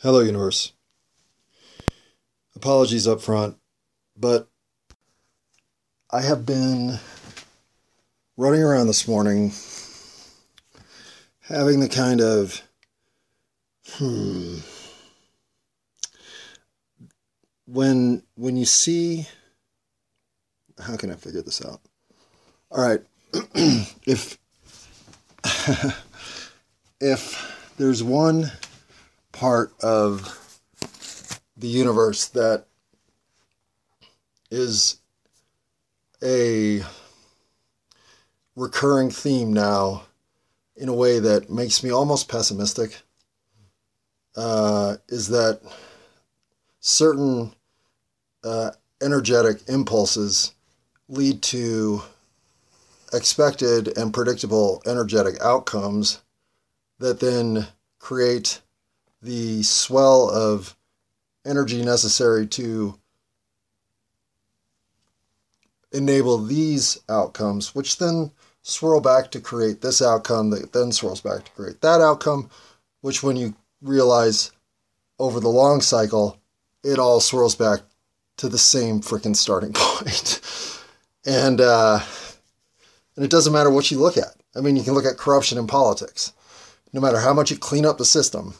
Hello, universe. Apologies up front, but I have been running around this morning having the kind of hmm when when you see how can I figure this out? All right. if if there's one part of the universe that is a recurring theme now in a way that makes me almost pessimistic uh, is that certain uh, energetic impulses lead to expected and predictable energetic outcomes that then create the swell of energy necessary to enable these outcomes, which then swirl back to create this outcome that then swirls back to create that outcome, which when you realize over the long cycle, it all swirls back to the same freaking starting point. and uh, and it doesn't matter what you look at. I mean, you can look at corruption in politics. No matter how much you clean up the system,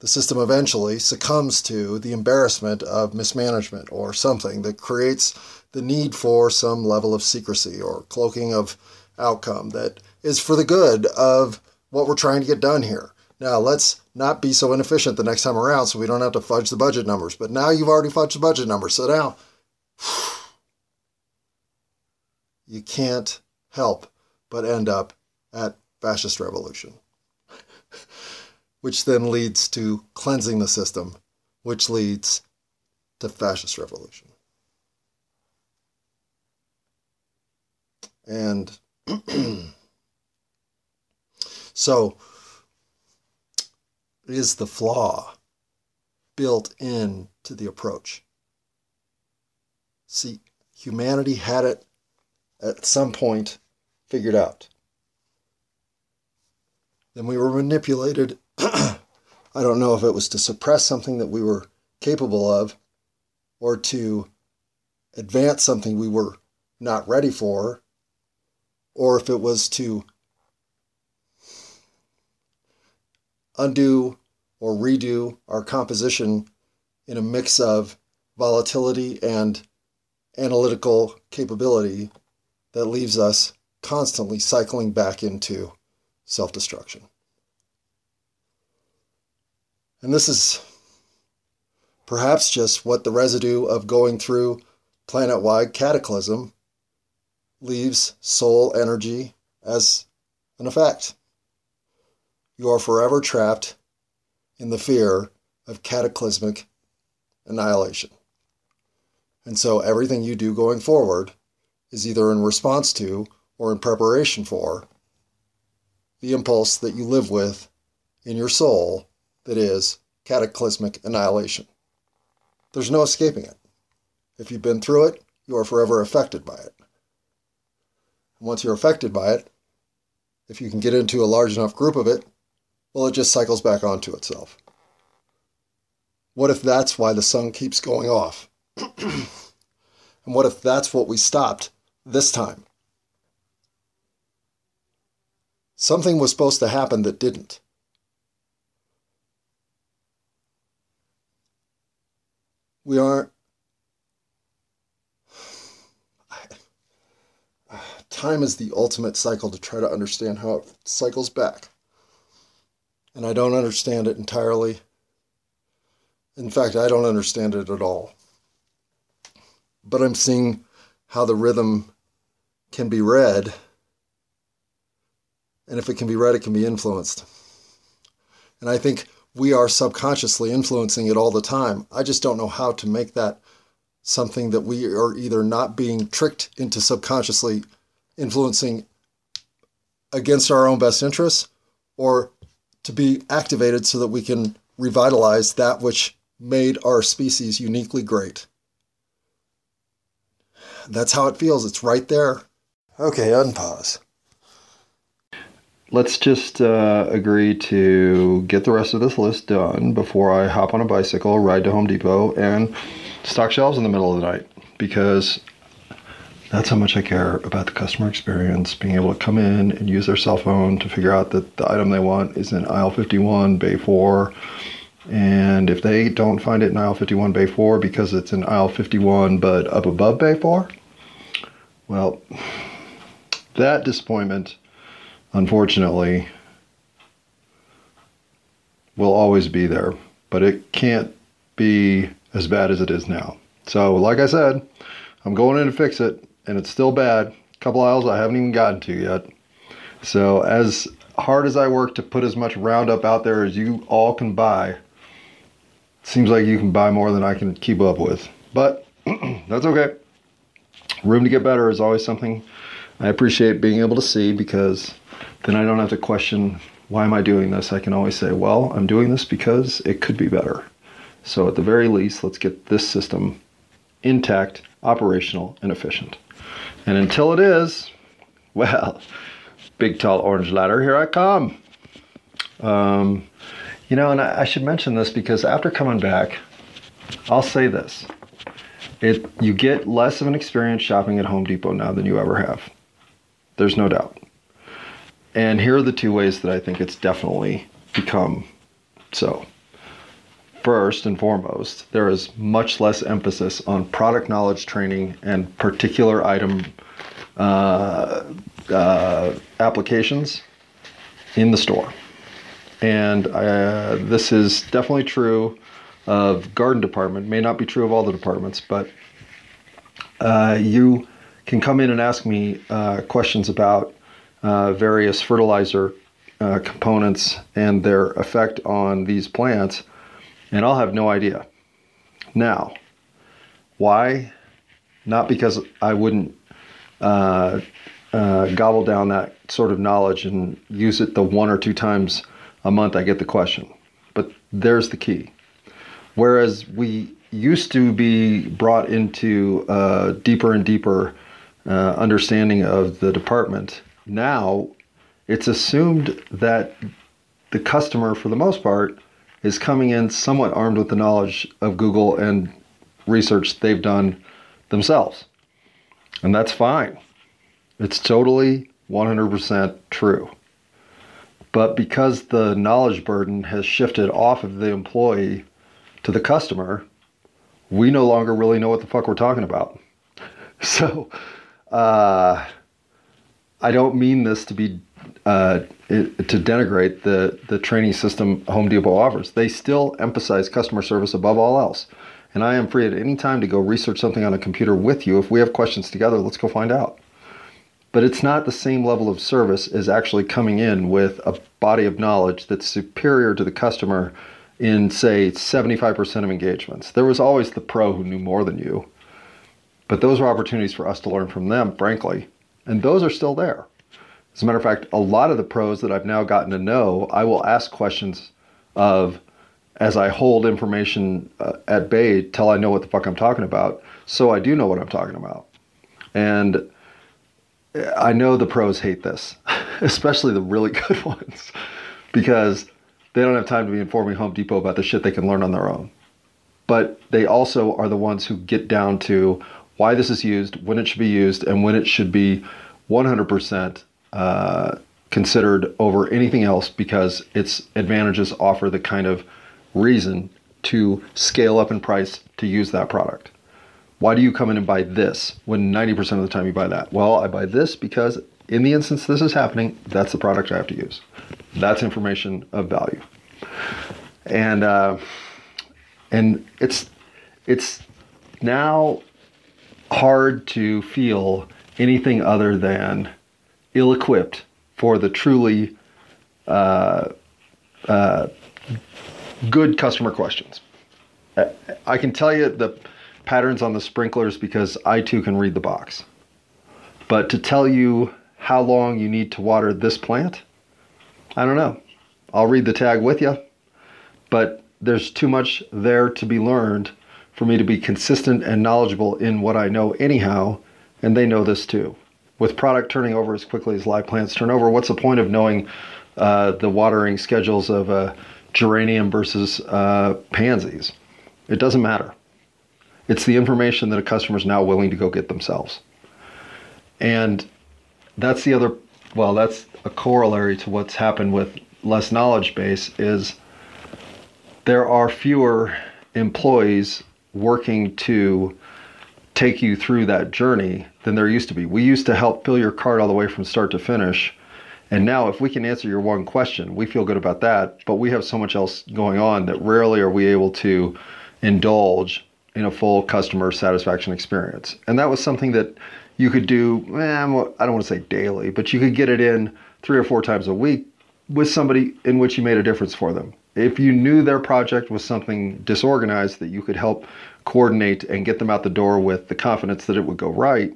the system eventually succumbs to the embarrassment of mismanagement or something that creates the need for some level of secrecy or cloaking of outcome that is for the good of what we're trying to get done here. Now, let's not be so inefficient the next time around so we don't have to fudge the budget numbers. But now you've already fudged the budget numbers. So now you can't help but end up at fascist revolution which then leads to cleansing the system, which leads to fascist revolution. And so, is the flaw built into the approach? See, humanity had it at some point figured out. Then we were manipulated I don't know if it was to suppress something that we were capable of or to advance something we were not ready for, or if it was to undo or redo our composition in a mix of volatility and analytical capability that leaves us constantly cycling back into self destruction. And this is perhaps just what the residue of going through planet wide cataclysm leaves soul energy as an effect. You are forever trapped in the fear of cataclysmic annihilation. And so everything you do going forward is either in response to or in preparation for the impulse that you live with in your soul that is cataclysmic annihilation. There's no escaping it. If you've been through it, you are forever affected by it. And once you're affected by it, if you can get into a large enough group of it, well, it just cycles back onto itself. What if that's why the sun keeps going off? and what if that's what we stopped this time? Something was supposed to happen that didn't. We aren't time is the ultimate cycle to try to understand how it cycles back. And I don't understand it entirely. In fact, I don't understand it at all. But I'm seeing how the rhythm can be read. And if it can be read, it can be influenced. And I think we are subconsciously influencing it all the time. I just don't know how to make that something that we are either not being tricked into subconsciously influencing against our own best interests or to be activated so that we can revitalize that which made our species uniquely great. That's how it feels. It's right there. Okay, unpause. Let's just uh, agree to get the rest of this list done before I hop on a bicycle, ride to Home Depot, and stock shelves in the middle of the night because that's how much I care about the customer experience, being able to come in and use their cell phone to figure out that the item they want is in aisle 51, bay 4. And if they don't find it in aisle 51, bay 4 because it's in aisle 51 but up above bay 4, well, that disappointment, unfortunately, will always be there. But it can't be as bad as it is now. So, like I said, I'm going in to fix it, and it's still bad. A couple aisles I haven't even gotten to yet. So, as hard as I work to put as much Roundup out there as you all can buy, seems like you can buy more than I can keep up with. But that's okay. Room to get better is always something I appreciate being able to see because then I don't have to question why am I doing this? I can always say, well, I'm doing this because it could be better. So at the very least, let's get this system intact, operational, and efficient. And until it is, well, big tall orange ladder, here I come. Um, you know, and I, I should mention this because after coming back, I'll say this. It, you get less of an experience shopping at Home Depot now than you ever have. There's no doubt. And here are the two ways that I think it's definitely become so. First and foremost, there is much less emphasis on product knowledge training and particular item uh, uh, applications in the store. And uh, this is definitely true of garden department. May not be true of all the departments, but uh, you can come in and ask me uh, questions about uh, various fertilizer components and their effect on these plants and I'll have no idea. Now, why? Not because I wouldn't uh, uh, gobble down that sort of knowledge and use it the one or two times a month I get the question. But there's the key. Whereas we used to be brought into a deeper and deeper uh, understanding of the department, now it's assumed that the customer, for the most part, is coming in somewhat armed with the knowledge of Google and research they've done themselves. And that's fine. It's totally 100% true. But because the knowledge burden has shifted off of the employee to the customer, we no longer really know what the fuck we're talking about. So, uh, I don't mean this to be uh, to denigrate the, the training system Home Depot offers. They still emphasize customer service above all else. And I am free at any time to go research something on a computer with you. If we have questions together, let's go find out. But it's not the same level of service as actually coming in with a body of knowledge that's superior to the customer in, say, 75% of engagements. There was always the pro who knew more than you. But those were opportunities for us to learn from them, frankly. And those are still there. As a matter of fact, a lot of the pros that I've now gotten to know, I will ask questions of as I hold information uh, at bay till I know what the fuck I'm talking about. So I do know what I'm talking about. And I know the pros hate this, especially the really good ones, because they don't have time to be informing Home Depot about the shit they can learn on their own. But they also are the ones who get down to why this is used, when it should be used, and when it should be 100% uh, considered over anything else because its advantages offer the kind of reason to scale up in price to use that product. Why do you come in and buy this when 90% of the time you buy that? Well, I buy this because in the instance this is happening, that's the product I have to use. That's information of value. And uh, and it's it's now hard to feel anything other than ill equipped for the truly uh, uh, good customer questions. I can tell you the patterns on the sprinklers because I too can read the box. But to tell you how long you need to water this plant, I don't know. I'll read the tag with you, but there's too much there to be learned for me to be consistent and knowledgeable in what I know anyhow, and they know this too. With product turning over as quickly as live plants turn over, what's the point of knowing uh, the watering schedules of uh, geranium versus uh, pansies? It doesn't matter. It's the information that a customer is now willing to go get themselves. And that's the other, well, that's a corollary to what's happened with less knowledge base is there are fewer employees working to take you through that journey than there used to be. We used to help fill your cart all the way from start to finish. And now, if we can answer your one question, we feel good about that. But we have so much else going on that rarely are we able to indulge in a full customer satisfaction experience. And that was something that you could do, eh, I don't want to say daily, but you could get it in three or four times a week with somebody in which you made a difference for them. If you knew their project was something disorganized that you could help coordinate and get them out the door with the confidence that it would go right,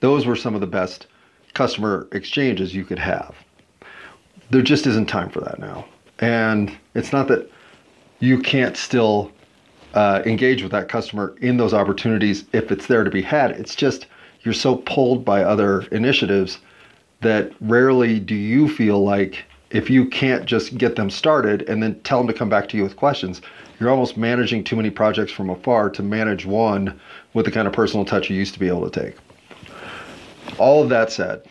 those were some of the best customer exchanges you could have. There just isn't time for that now. And it's not that you can't still uh, engage with that customer in those opportunities if it's there to be had. It's just you're so pulled by other initiatives that rarely do you feel like if you can't just get them started and then tell them to come back to you with questions, you're almost managing too many projects from afar to manage one with the kind of personal touch you used to be able to take. All of that said,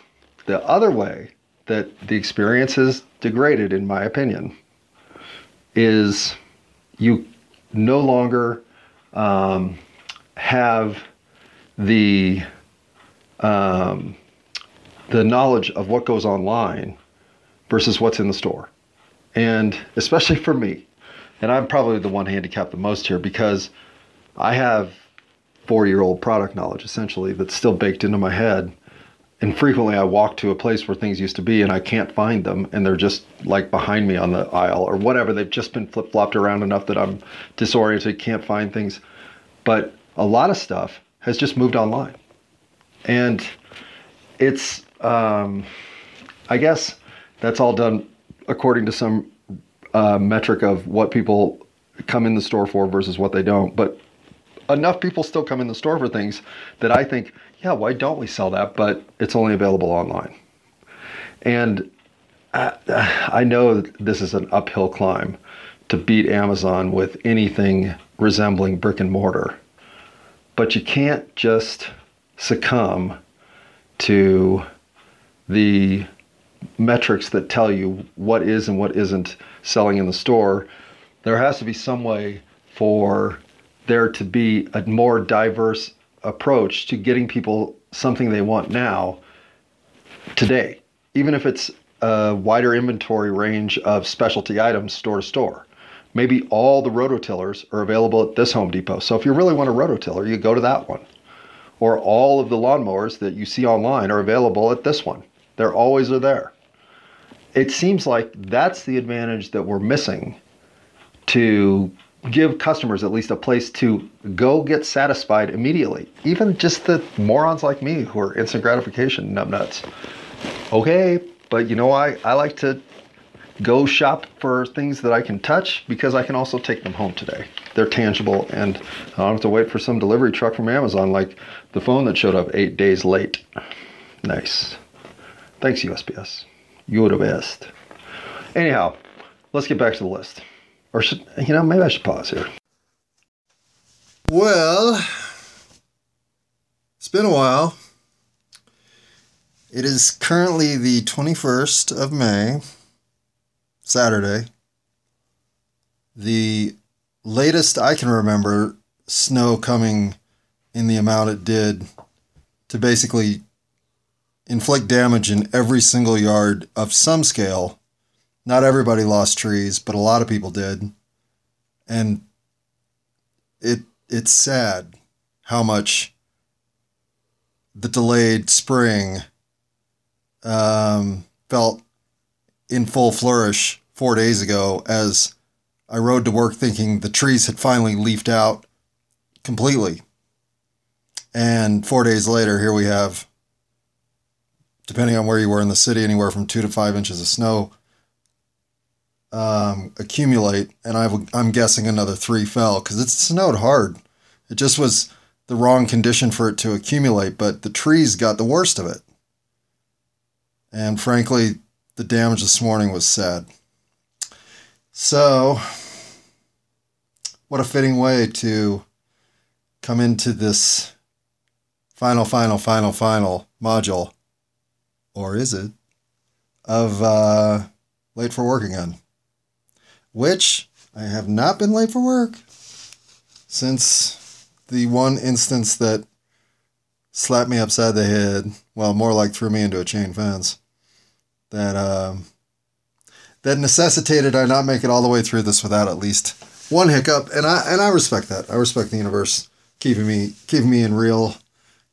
the other way that the experience is degraded, in my opinion, is you no longer um, have the um, the knowledge of what goes online versus what's in the store. And especially for me, and I'm probably the one handicapped the most here because I have four year old product knowledge essentially that's still baked into my head. And frequently I walk to a place where things used to be and I can't find them and they're just like behind me on the aisle or whatever. They've just been flip flopped around enough that I'm disoriented, can't find things. But a lot of stuff has just moved online. And it's, um, I guess, that's all done according to some uh, metric of what people come in the store for versus what they don't. But enough people still come in the store for things that I think, yeah, why don't we sell that? But it's only available online. And I, I know this is an uphill climb to beat Amazon with anything resembling brick and mortar. But you can't just succumb to the metrics that tell you what is and what isn't selling in the store, there has to be some way for there to be a more diverse approach to getting people something they want now today, even if it's a wider inventory range of specialty items store to store. Maybe all the rototillers are available at this Home Depot. So if you really want a rototiller, you go to that one. Or all of the lawnmowers that you see online are available at this one. They're always are there. It seems like that's the advantage that we're missing to give customers at least a place to go get satisfied immediately. Even just the morons like me who are instant gratification numbnuts. Okay, but you know I, I like to go shop for things that I can touch because I can also take them home today. They're tangible and I don't have to wait for some delivery truck from Amazon like the phone that showed up eight days late. Nice. Thanks, USPS. You're the best. Anyhow, let's get back to the list. Or should, you know, maybe I should pause here. Well, it's been a while. It is currently the 21st of May, Saturday. The latest I can remember snow coming in the amount it did to basically inflict damage in every single yard of some scale. Not everybody lost trees, but a lot of people did. And it it's sad how much the delayed spring um, felt in full flourish four days ago as I rode to work thinking the trees had finally leafed out completely. And four days later, here we have depending on where you were in the city, anywhere from two to five inches of snow um, accumulate. And i am guessing another three fell because it snowed hard. It just was the wrong condition for it to accumulate, but the trees got the worst of it. And frankly, the damage this morning was sad. So, what a fitting way to come into this final, final, final, final module, or is it, of uh, Late for Work again. Which I have not been late for work since the one instance that slapped me upside the head, well, more like threw me into a chain fence, that, um, that necessitated I not make it all the way through this without at least one hiccup, and I and I respect that. I respect the universe keeping me keeping me in real,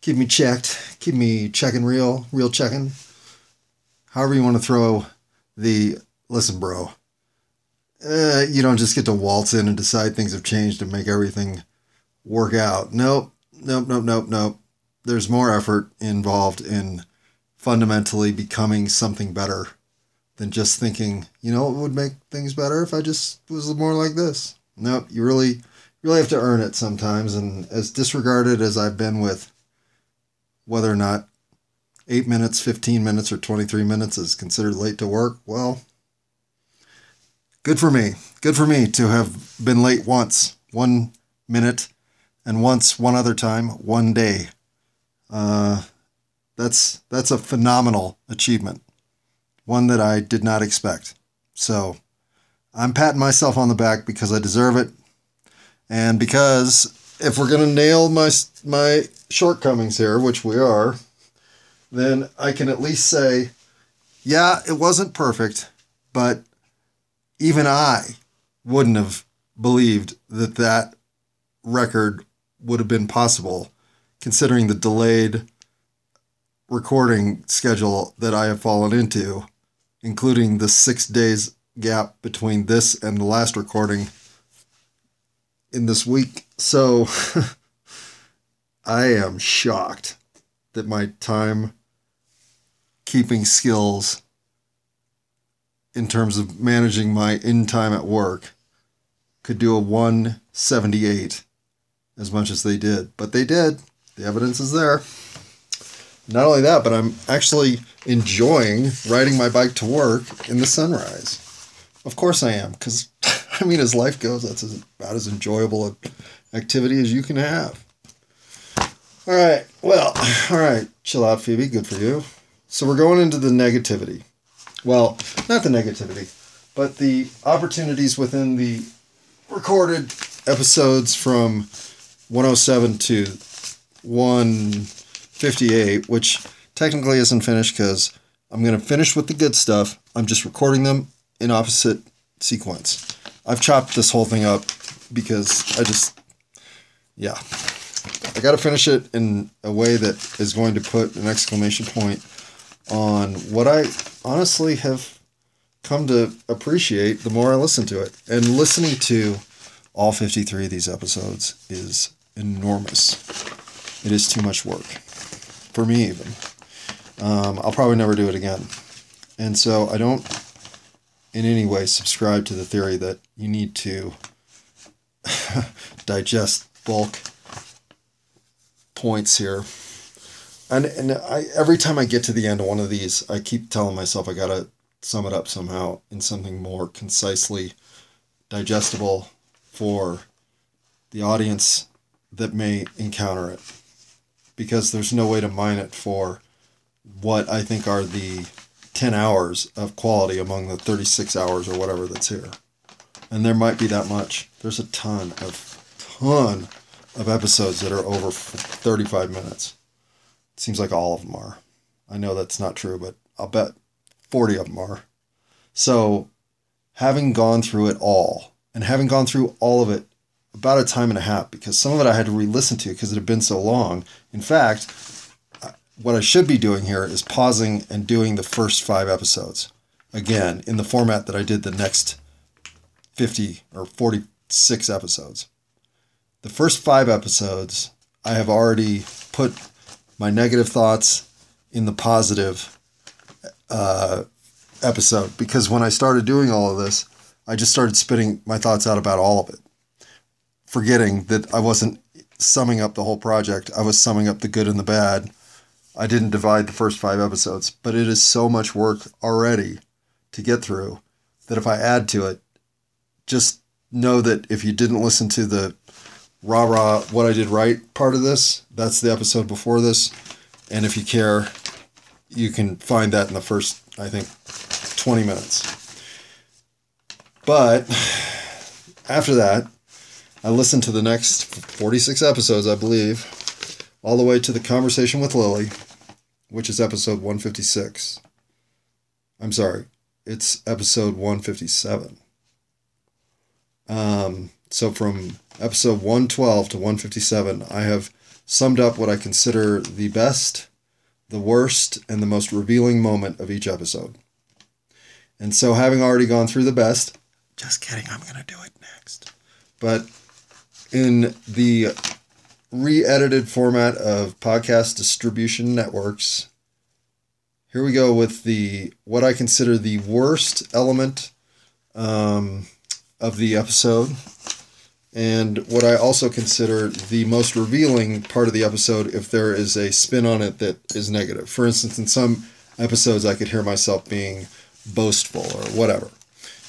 keep me checked, keep me checking real, real checking. However you want to throw the listen, bro. Uh, you don't just get to waltz in and decide things have changed and make everything work out. Nope, nope, nope, nope, nope. There's more effort involved in fundamentally becoming something better than just thinking, you know, it would make things better if I just was more like this. Nope, you really really have to earn it sometimes and as disregarded as I've been with whether or not 8 minutes, 15 minutes or 23 minutes is considered late to work, well, good for me. Good for me to have been late once, 1 minute and once one other time, one day. Uh, that's that's a phenomenal achievement. One that I did not expect. So, I'm patting myself on the back because I deserve it, and because if we're gonna nail my my shortcomings here, which we are, then I can at least say, yeah, it wasn't perfect, but even I wouldn't have believed that that record would have been possible, considering the delayed recording schedule that I have fallen into, including the six days gap between this and the last recording in this week. So I am shocked that my time keeping skills in terms of managing my in time at work could do a 178 as much as they did. But they did. The evidence is there. Not only that, but I'm actually enjoying riding my bike to work in the sunrise. Of course I am, because I mean, as life goes, that's about as enjoyable an activity as you can have. All right, well, all right, chill out, Phoebe. Good for you. So we're going into the negativity. Well, not the negativity, but the opportunities within the recorded episodes from 107 to 158, which technically isn't finished because I'm going to finish with the good stuff. I'm just recording them in opposite sequence. I've chopped this whole thing up because I just, yeah. I got to finish it in a way that is going to put an exclamation point on what I honestly have come to appreciate the more I listen to it. And listening to all 53 of these episodes is enormous. It is too much work. For me, even. Um, I'll probably never do it again. And so I don't in any way subscribe to the theory that you need to digest bulk points here. And and I every time I get to the end of one of these, I keep telling myself I gotta sum it up somehow in something more concisely digestible for the audience that may encounter it. Because there's no way to mine it for what I think are the 10 hours of quality among the 36 hours or whatever that's here. And there might be that much. There's a ton of ton of episodes that are over 35 minutes. It seems like all of them are. I know that's not true, but I'll bet 40 of them are. So, having gone through it all and having gone through all of it about a time and a half because some of it I had to re-listen to because it had been so long. In fact, what I should be doing here is pausing and doing the first five episodes again in the format that I did the next 50 or 46 episodes. The first five episodes, I have already put my negative thoughts in the positive uh, episode. Because when I started doing all of this, I just started spitting my thoughts out about all of it, forgetting that I wasn't summing up the whole project. I was summing up the good and the bad. I didn't divide the first five episodes, but it is so much work already to get through that if I add to it, just know that if you didn't listen to the rah rah what I did right part of this, that's the episode before this. And if you care, you can find that in the first, I think, 20 minutes. But after that, I listened to the next 46 episodes, I believe, all the way to the conversation with Lily, which is episode 156. I'm sorry, it's episode 157. Um, so from episode 112 to 157, I have summed up what I consider the best, the worst, and the most revealing moment of each episode. And so, having already gone through the best, just kidding, I'm going to do it next. But in the re edited format of podcast distribution networks, here we go with the what I consider the worst element um, of the episode and what I also consider the most revealing part of the episode if there is a spin on it that is negative. For instance, in some episodes, I could hear myself being boastful or whatever.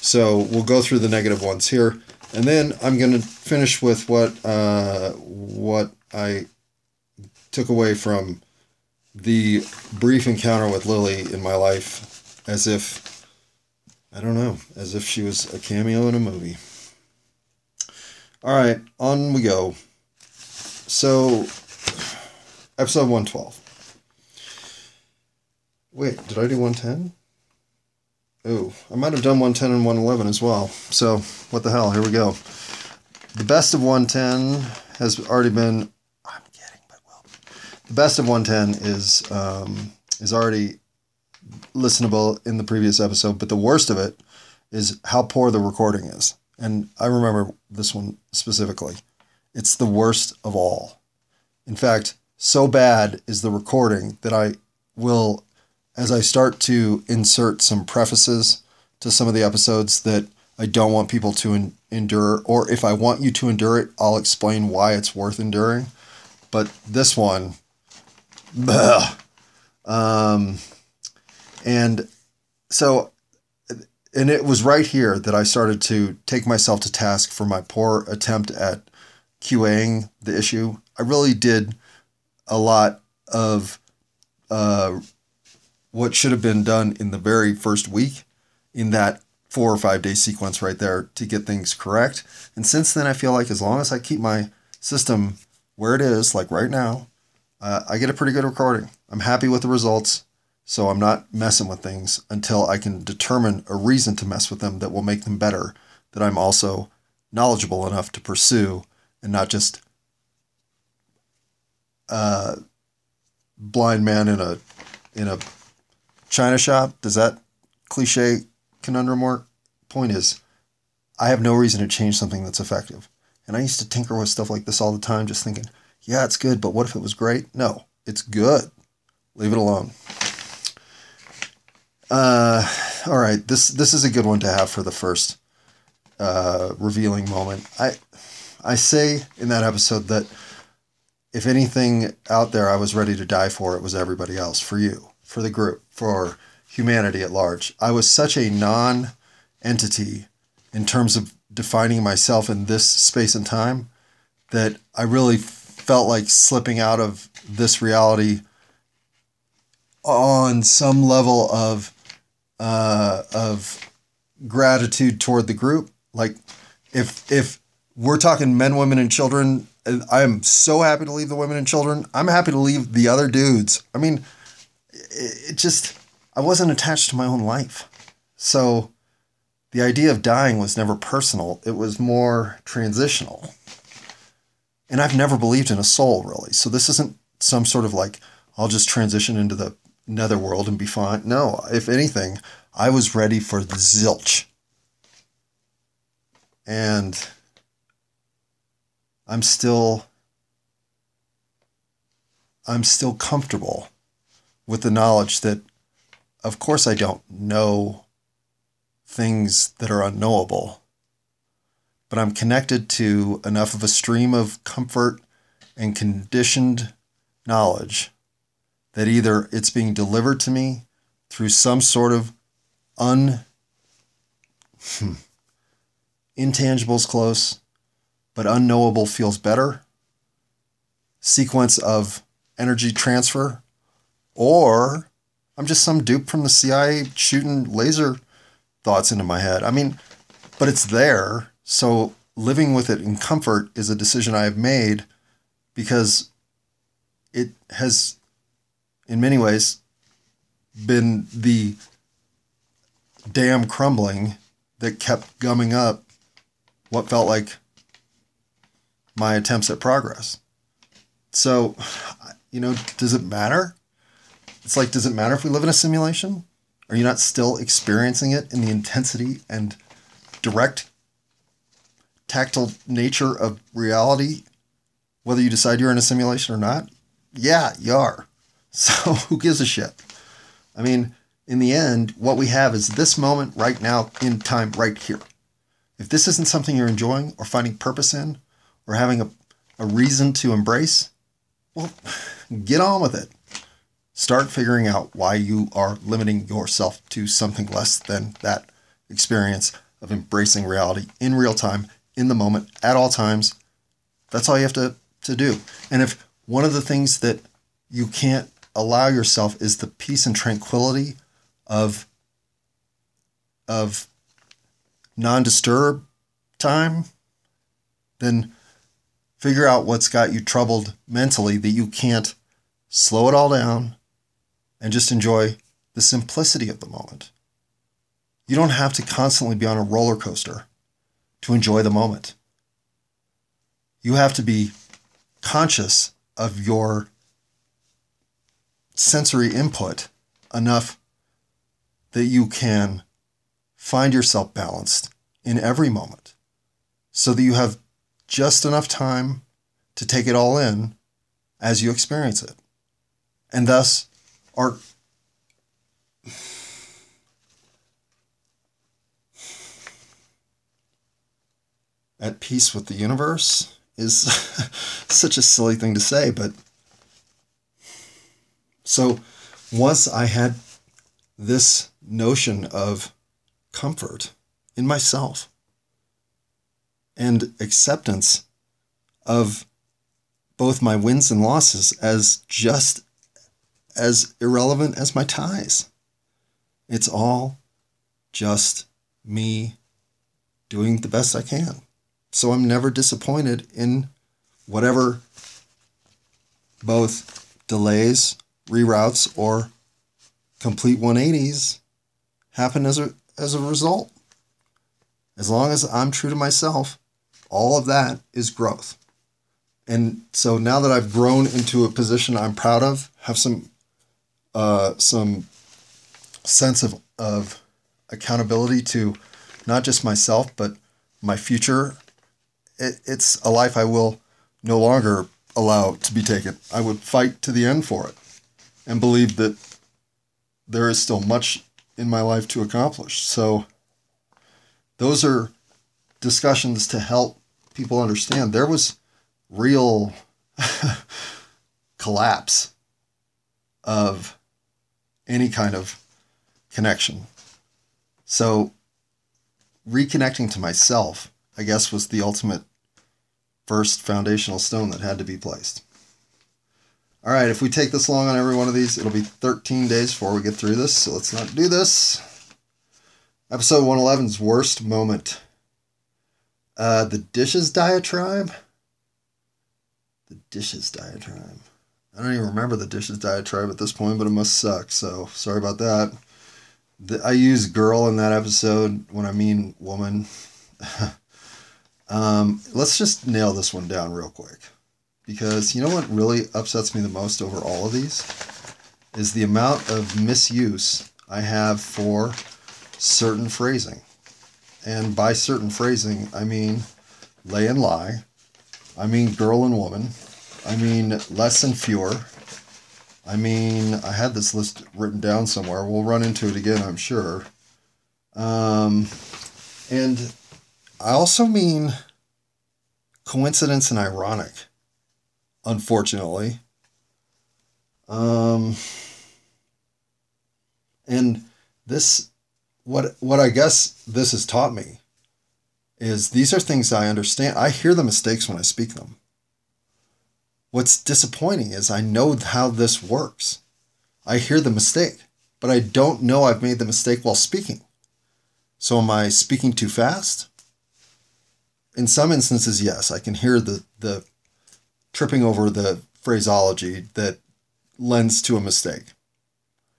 So we'll go through the negative ones here, and then I'm going to finish with what uh, what I took away from the brief encounter with Lily in my life, as if I don't know, as if she was a cameo in a movie. All right, on we go. So, episode 112. Wait, did I do 110? Oh, I might have done 110 and 111 as well. So, what the hell? Here we go. The best of 110 has already been. I'm kidding, but well. The best of 110 is um, is already listenable in the previous episode, but the worst of it is how poor the recording is and I remember this one specifically. It's the worst of all. In fact, so bad is the recording that I will, as I start to insert some prefaces to some of the episodes that I don't want people to en- endure, or if I want you to endure it, I'll explain why it's worth enduring. But this one, um, and so and it was right here that I started to take myself to task for my poor attempt at QAing the issue. I really did a lot of uh, what should have been done in the very first week in that four or five day sequence right there to get things correct. And since then, I feel like as long as I keep my system where it is, like right now, uh, I get a pretty good recording. I'm happy with the results. So I'm not messing with things until I can determine a reason to mess with them that will make them better, that I'm also knowledgeable enough to pursue and not just a blind man in a in a china shop. Does that cliche conundrum work? Point is, I have no reason to change something that's effective. And I used to tinker with stuff like this all the time, just thinking, yeah, it's good, but what if it was great? No, it's good. Leave it alone. Uh, all right, this this is a good one to have for the first uh, revealing moment. I I say in that episode that if anything out there I was ready to die for, it was everybody else, for you, for the group, for humanity at large. I was such a non entity in terms of defining myself in this space and time that I really felt like slipping out of this reality on some level of uh, of gratitude toward the group. Like if if we're talking men, women, and children, I am so happy to leave the women and children. I'm happy to leave the other dudes. I mean, it, it just I wasn't attached to my own life, so the idea of dying was never personal. It was more transitional. And I've never believed in a soul really. So this isn't some sort of like I'll just transition into the netherworld and be fine. No, if anything, I was ready for the zilch. And I'm still I'm still comfortable with the knowledge that of course I don't know things that are unknowable, but I'm connected to enough of a stream of comfort and conditioned knowledge that either it's being delivered to me through some sort of un hmm, intangibles close, but unknowable feels better sequence of energy transfer, or I'm just some dupe from the CIA shooting laser thoughts into my head. I mean, but it's there. So living with it in comfort is a decision I have made because it has, in many ways, been the dam crumbling that kept gumming up what felt like my attempts at progress. So, you know, does it matter? It's like, does it matter if we live in a simulation? Are you not still experiencing it in the intensity and direct tactile nature of reality, whether you decide you're in a simulation or not? Yeah, you are. So who gives a shit? I mean, in the end, what we have is this moment right now in time, right here. If this isn't something you're enjoying or finding purpose in or having a, a reason to embrace, well, get on with it. Start figuring out why you are limiting yourself to something less than that experience of embracing reality in real time, in the moment, at all times. That's all you have to, to do. And if one of the things that you can't allow yourself is the peace and tranquility of, of non-disturb time, then figure out what's got you troubled mentally that you can't slow it all down and just enjoy the simplicity of the moment. You don't have to constantly be on a roller coaster to enjoy the moment. You have to be conscious of your sensory input enough that you can find yourself balanced in every moment so that you have just enough time to take it all in as you experience it. And thus are at peace with the universe is such a silly thing to say, but so once I had this notion of comfort in myself and acceptance of both my wins and losses as just as irrelevant as my ties. It's all just me doing the best I can. So I'm never disappointed in whatever both delays, reroutes, or complete 180s happen as a, as a result. As long as I'm true to myself, all of that is growth. And so now that I've grown into a position I'm proud of, have some uh, some sense of, of accountability to not just myself, but my future it, it's a life I will no longer allow to be taken. I would fight to the end for it and believe that there is still much in my life to accomplish. So, those are discussions to help people understand there was real collapse of any kind of connection. So, reconnecting to myself, I guess, was the ultimate first foundational stone that had to be placed. All right, if we take this long on every one of these, it'll be 13 days before we get through this, so let's not do this. Episode 111's worst moment. Uh, the dishes diatribe? The dishes diatribe. I don't even remember the dishes diatribe at this point, but it must suck, so sorry about that. The, I use girl in that episode when I mean woman. Um, let's just nail this one down real quick. Because you know what really upsets me the most over all of these? Is the amount of misuse I have for certain phrasing. And by certain phrasing, I mean lay and lie. I mean girl and woman. I mean less and fewer. I mean, I had this list written down somewhere. We'll run into it again, I'm sure. Um, and I also mean coincidence and ironic, unfortunately. Um, and this, what what I guess this has taught me, is these are things I understand. I hear the mistakes when I speak them. What's disappointing is I know how this works. I hear the mistake, but I don't know I've made the mistake while speaking. So am I speaking too fast? In some instances, yes, I can hear the the tripping over the phraseology that lends to a mistake.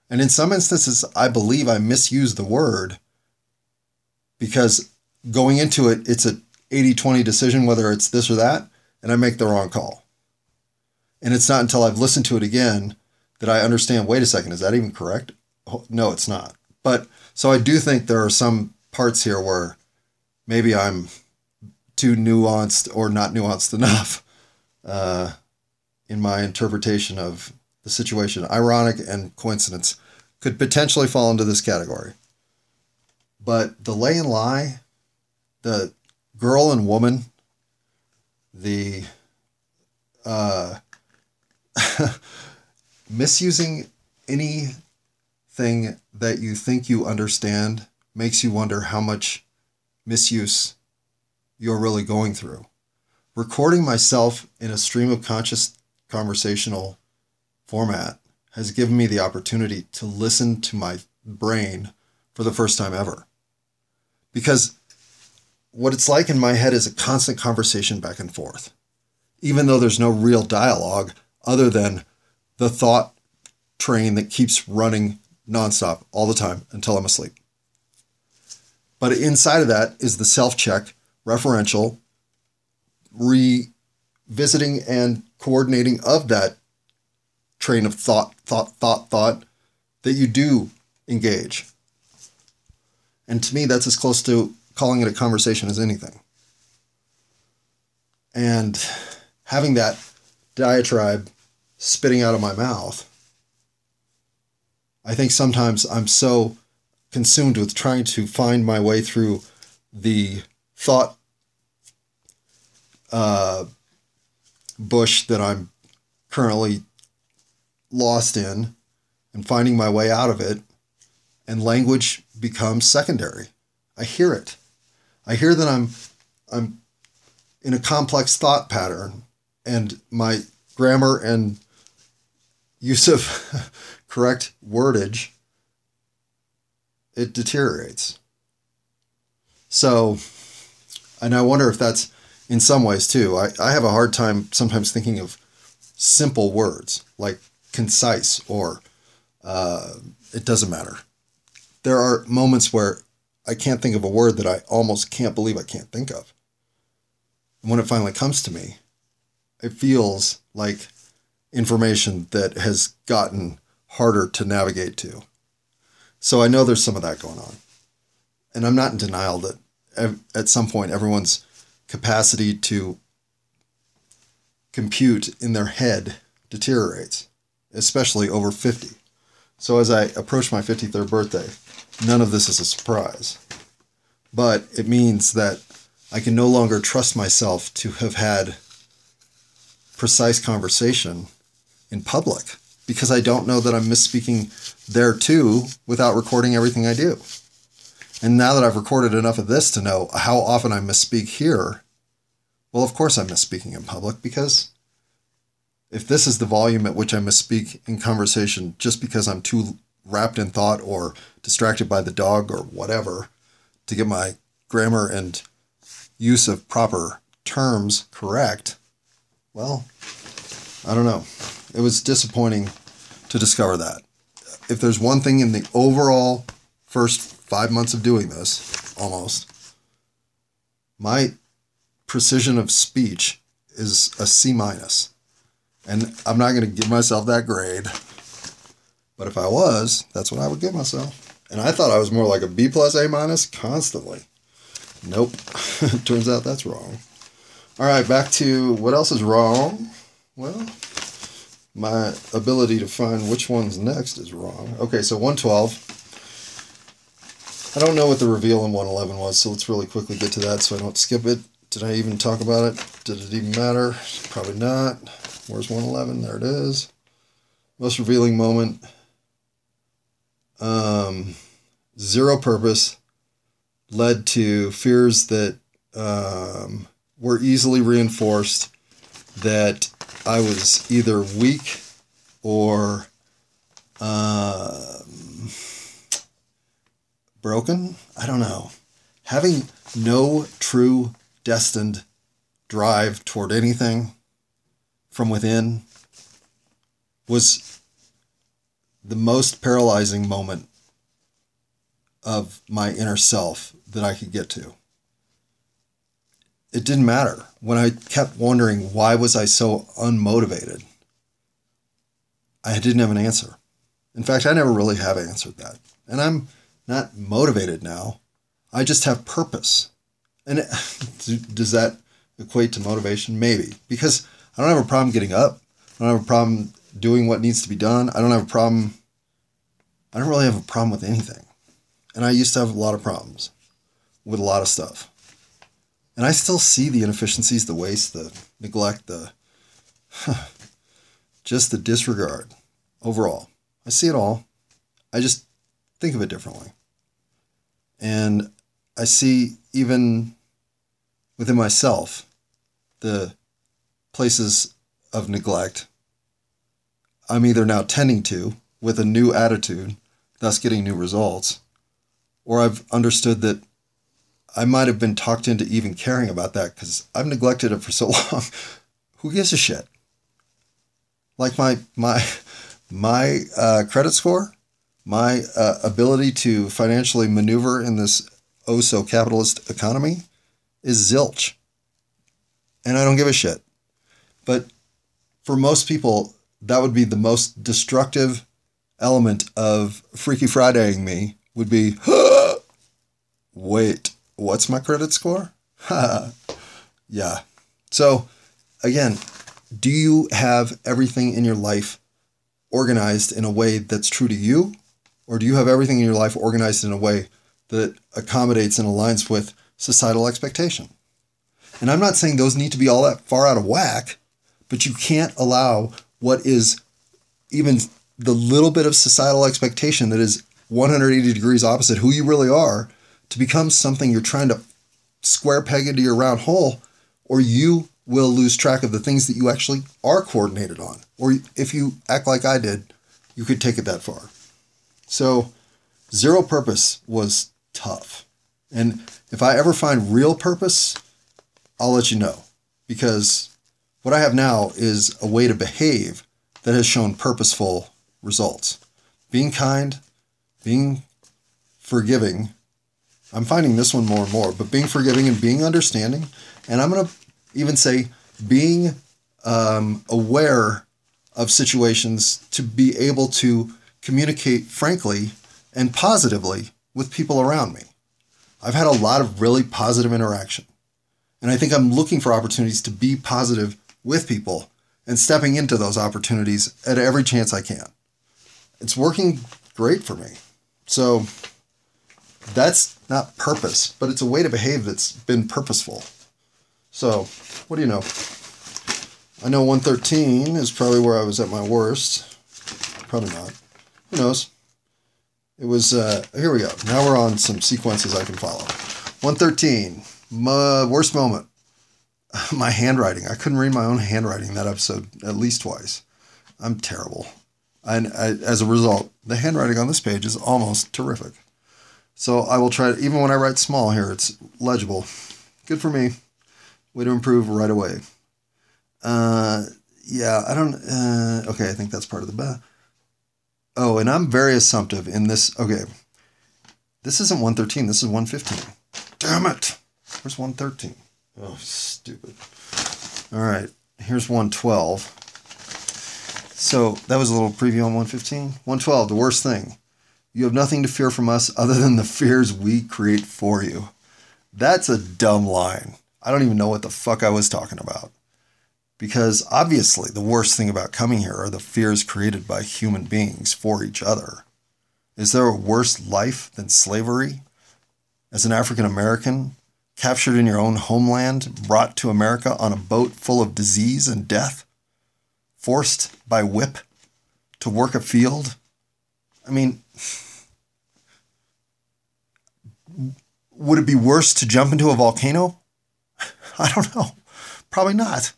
And in some instances, I believe I misuse the word because going into it, it's a 80 20 decision whether it's this or that, and I make the wrong call. And it's not until I've listened to it again that I understand wait a second, is that even correct? No, it's not. But so I do think there are some parts here where maybe I'm too nuanced or not nuanced enough uh, in my interpretation of the situation. Ironic and coincidence could potentially fall into this category. But the lay and lie, the girl and woman, the uh, misusing anything that you think you understand makes you wonder how much misuse you're really going through. Recording myself in a stream of conscious conversational format has given me the opportunity to listen to my brain for the first time ever. Because what it's like in my head is a constant conversation back and forth, even though there's no real dialogue other than the thought train that keeps running nonstop all the time until I'm asleep. But inside of that is the self check, referential, revisiting and coordinating of that train of thought, thought, thought, thought that you do engage. And to me, that's as close to calling it a conversation as anything. And having that diatribe spitting out of my mouth, I think sometimes I'm so consumed with trying to find my way through the thought uh, bush that I'm currently lost in and finding my way out of it, and language becomes secondary. I hear it. I hear that I'm I'm in a complex thought pattern and my grammar and use of correct wordage it deteriorates. So, and I wonder if that's in some ways too. I, I have a hard time sometimes thinking of simple words like concise or uh, it doesn't matter. There are moments where I can't think of a word that I almost can't believe I can't think of. And when it finally comes to me, it feels like information that has gotten harder to navigate to. So I know there's some of that going on. And I'm not in denial that at some point everyone's capacity to compute in their head deteriorates, especially over 50. So as I approach my 53rd birthday, none of this is a surprise. But it means that I can no longer trust myself to have had precise conversation in public because I don't know that I'm misspeaking there too without recording everything I do. And now that I've recorded enough of this to know how often I misspeak here, well, of course I'm misspeaking in public because if this is the volume at which I misspeak in conversation just because I'm too wrapped in thought or distracted by the dog or whatever to get my grammar and use of proper terms correct, well, I don't know. It was disappointing to discover that. If there's one thing in the overall first five months of doing this, almost, my precision of speech is a C minus. And I'm not going to give myself that grade. But if I was, that's what I would give myself. And I thought I was more like a B plus A minus constantly. Nope. Turns out that's wrong. All right, back to what else is wrong. Well, my ability to find which one's next is wrong. Okay, so 112. I don't know what the reveal in 111 was, so let's really quickly get to that so I don't skip it. Did I even talk about it? Did it even matter? Probably not. Where's 111? There it is. most revealing moment. Um, zero purpose led to fears that um, were easily reinforced that I was either weak or um, broken. I don't know. Having no true destined drive toward anything from within was the most paralyzing moment of my inner self that I could get to. It didn't matter when I kept wondering why was I so unmotivated. I didn't have an answer. In fact, I never really have answered that. And I'm not motivated now. I just have purpose. And it, does that equate to motivation? Maybe. Because I don't have a problem getting up. I don't have a problem doing what needs to be done. I don't have a problem. I don't really have a problem with anything. And I used to have a lot of problems with a lot of stuff. And I still see the inefficiencies, the waste, the neglect, the just the disregard overall. I see it all. I just think of it differently. And I see even within myself the places of neglect I'm either now tending to with a new attitude, thus getting new results, or I've understood that I might have been talked into even caring about that because I've neglected it for so long. Who gives a shit? Like my my my uh, credit score, my uh, ability to financially maneuver in this oh so capitalist economy is zilch. And I don't give a shit. But for most people, that would be the most destructive element of Freaky Fridaying me would be, wait, what's my credit score? yeah. So again, do you have everything in your life organized in a way that's true to you? Or do you have everything in your life organized in a way that accommodates and aligns with societal expectation? And I'm not saying those need to be all that far out of whack, but you can't allow what is even the little bit of societal expectation that is 180 degrees opposite who you really are to become something you're trying to square peg into your round hole, or you will lose track of the things that you actually are coordinated on. Or if you act like I did, you could take it that far. So, zero purpose was tough. And if I ever find real purpose, I'll let you know. Because what I have now is a way to behave that has shown purposeful results. Being kind, being forgiving. I'm finding this one more and more, but being forgiving and being understanding. And I'm going to even say being um, aware of situations to be able to communicate frankly and positively with people around me. I've had a lot of really positive interaction. And I think I'm looking for opportunities to be positive with people and stepping into those opportunities at every chance I can. It's working great for me. So that's not purpose, but it's a way to behave that's been purposeful. So, what do you know? I know 113 is probably where I was at my worst. Probably not. Who knows? It was, uh, here we go. Now we're on some sequences I can follow. 113, my worst moment. My handwriting. I couldn't read my own handwriting that episode at least twice. I'm terrible. And I, as a result, the handwriting on this page is almost terrific. So I will try to, even when I write small here, it's legible. Good for me. Way to improve right away. Uh, yeah, I don't, uh, okay, I think that's part of the, ba- oh, and I'm very assumptive in this, okay. This isn't 113, this is 115. Damn it. Where's 113? Oh, stupid. All right, here's 112. So that was a little preview on 115. 112, the worst thing. You have nothing to fear from us other than the fears we create for you. That's a dumb line. I don't even know what the fuck I was talking about. Because obviously, the worst thing about coming here are the fears created by human beings for each other. Is there a worse life than slavery? As an African American, captured in your own homeland, brought to America on a boat full of disease and death, forced by whip to work a field. I mean, would it be worse to jump into a volcano? I don't know. Probably not.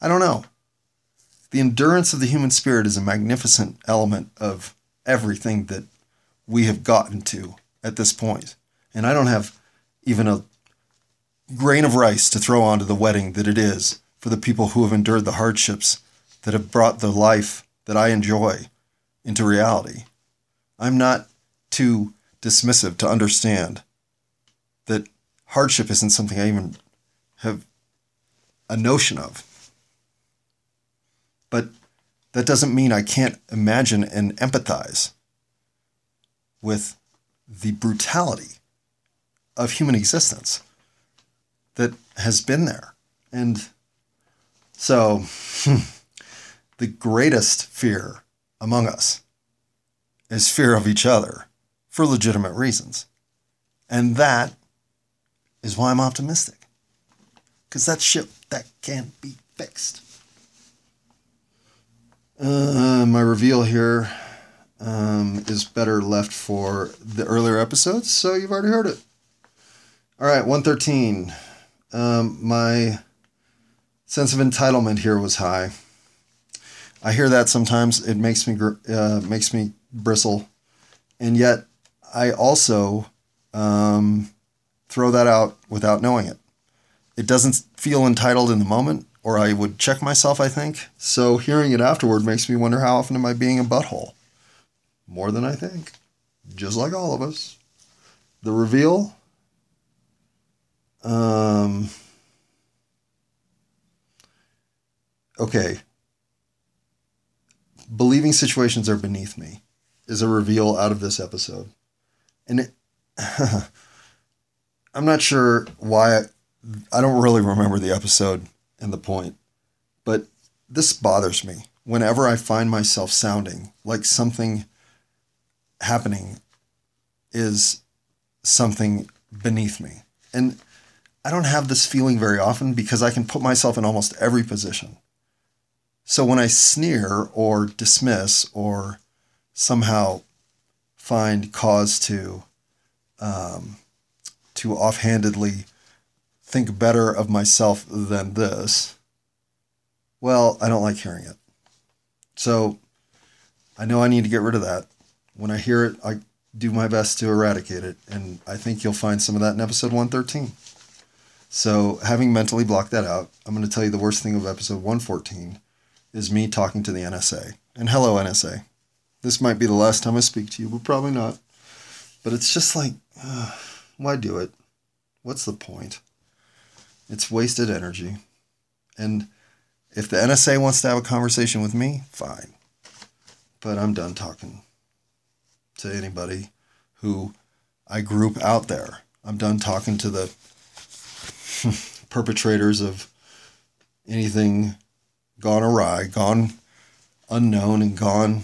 I don't know. The endurance of the human spirit is a magnificent element of everything that we have gotten to at this point. And I don't have even a grain of rice to throw onto the wedding that it is for the people who have endured the hardships that have brought the life that I enjoy into reality. I'm not too dismissive to understand that hardship isn't something I even have a notion of. That doesn't mean I can't imagine and empathize with the brutality of human existence that has been there. And so, the greatest fear among us is fear of each other for legitimate reasons. And that is why I'm optimistic. Because that ship that can't be fixed. Uh, my reveal here um, is better left for the earlier episodes, so you've already heard it. All right, 113. Um, my sense of entitlement here was high. I hear that sometimes. It makes me uh, makes me bristle, and yet I also um, throw that out without knowing it. It doesn't feel entitled in the moment, or I would check myself. I think so. Hearing it afterward makes me wonder how often am I being a butthole? More than I think, just like all of us. The reveal. Um, okay, believing situations are beneath me is a reveal out of this episode. And it, I'm not sure why I, I don't really remember the episode and the point, but this bothers me whenever I find myself sounding like something happening is something beneath me. And I don't have this feeling very often because I can put myself in almost every position. So when I sneer or dismiss or somehow find cause to um, to offhandedly think better of myself than this, well, I don't like hearing it. So I know I need to get rid of that. When I hear it, I do my best to eradicate it, and I think you'll find some of that in episode 113. So, having mentally blocked that out, I'm going to tell you the worst thing of episode 114 is me talking to the NSA. And hello, NSA. This might be the last time I speak to you, but probably not. But it's just like, uh, why do it? What's the point? It's wasted energy. And if the NSA wants to have a conversation with me, fine. But I'm done talking to anybody who I group out there. I'm done talking to the perpetrators of anything gone awry, gone unknown, and gone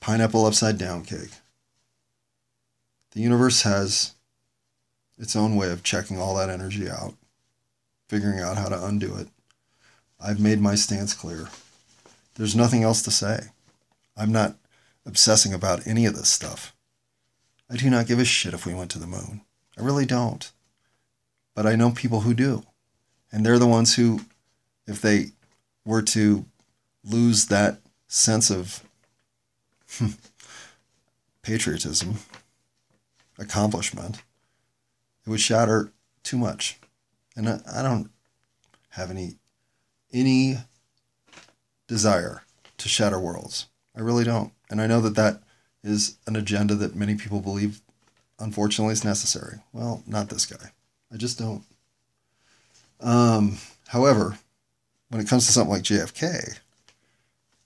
pineapple upside down cake. The universe has its own way of checking all that energy out, figuring out how to undo it. I've made my stance clear. There's nothing else to say. I'm not obsessing about any of this stuff. I do not give a shit if we went to the moon. I really don't. But I know people who do. And they're the ones who, if they were to lose that sense of hmm, patriotism, accomplishment, it would shatter too much. And I, I don't have any any desire to shatter worlds. I really don't. And I know that that is an agenda that many people believe, unfortunately, is necessary. Well, not this guy. I just don't. Um, however, when it comes to something like JFK,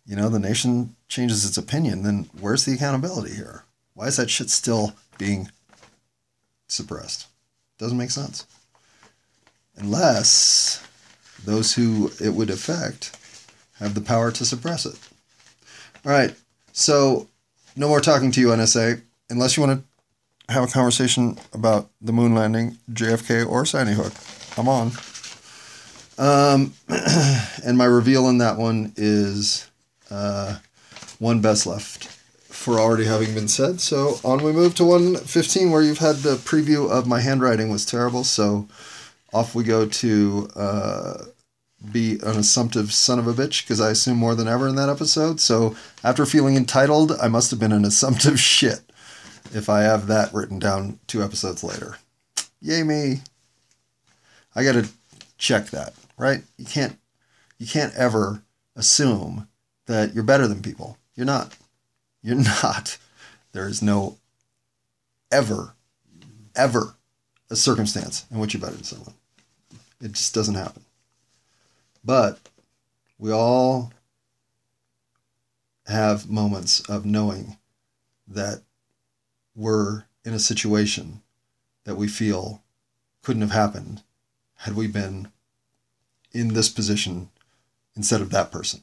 you know, the nation changes its opinion, then where's the accountability here? Why is that shit still being suppressed? Doesn't make sense. Unless those who it would affect have the power to suppress it. All right, so no more talking to you, NSA, unless you want to have a conversation about the moon landing, JFK, or Sandy Hook. I'm on. Um, and my reveal in that one is uh, one best left for already having been said. So on we move to 115, where you've had the preview of my handwriting was terrible. So off we go to uh, be an assumptive son of a bitch because I assume more than ever in that episode. So after feeling entitled, I must have been an assumptive shit if I have that written down two episodes later. Yay me. I got to check that, right? You can't you can't ever assume that you're better than people. You're not. You're not. There is no ever ever a circumstance in which you're better than someone. It just doesn't happen. But we all have moments of knowing that we're in a situation that we feel couldn't have happened had we been in this position instead of that person.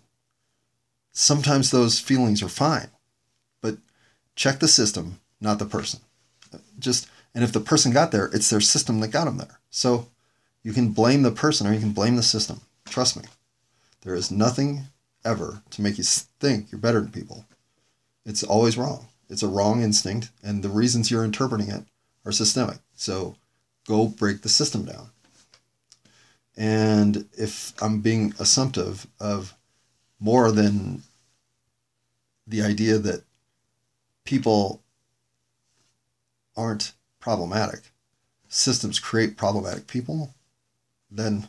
Sometimes those feelings are fine, but check the system, not the person. Just and if the person got there, it's their system that got them there. So you can blame the person or you can blame the system. Trust me. There is nothing ever to make you think you're better than people. It's always wrong. It's a wrong instinct, and the reasons you're interpreting it are systemic. So go break the system down. And if I'm being assumptive of more than the idea that people aren't problematic, systems create problematic people, then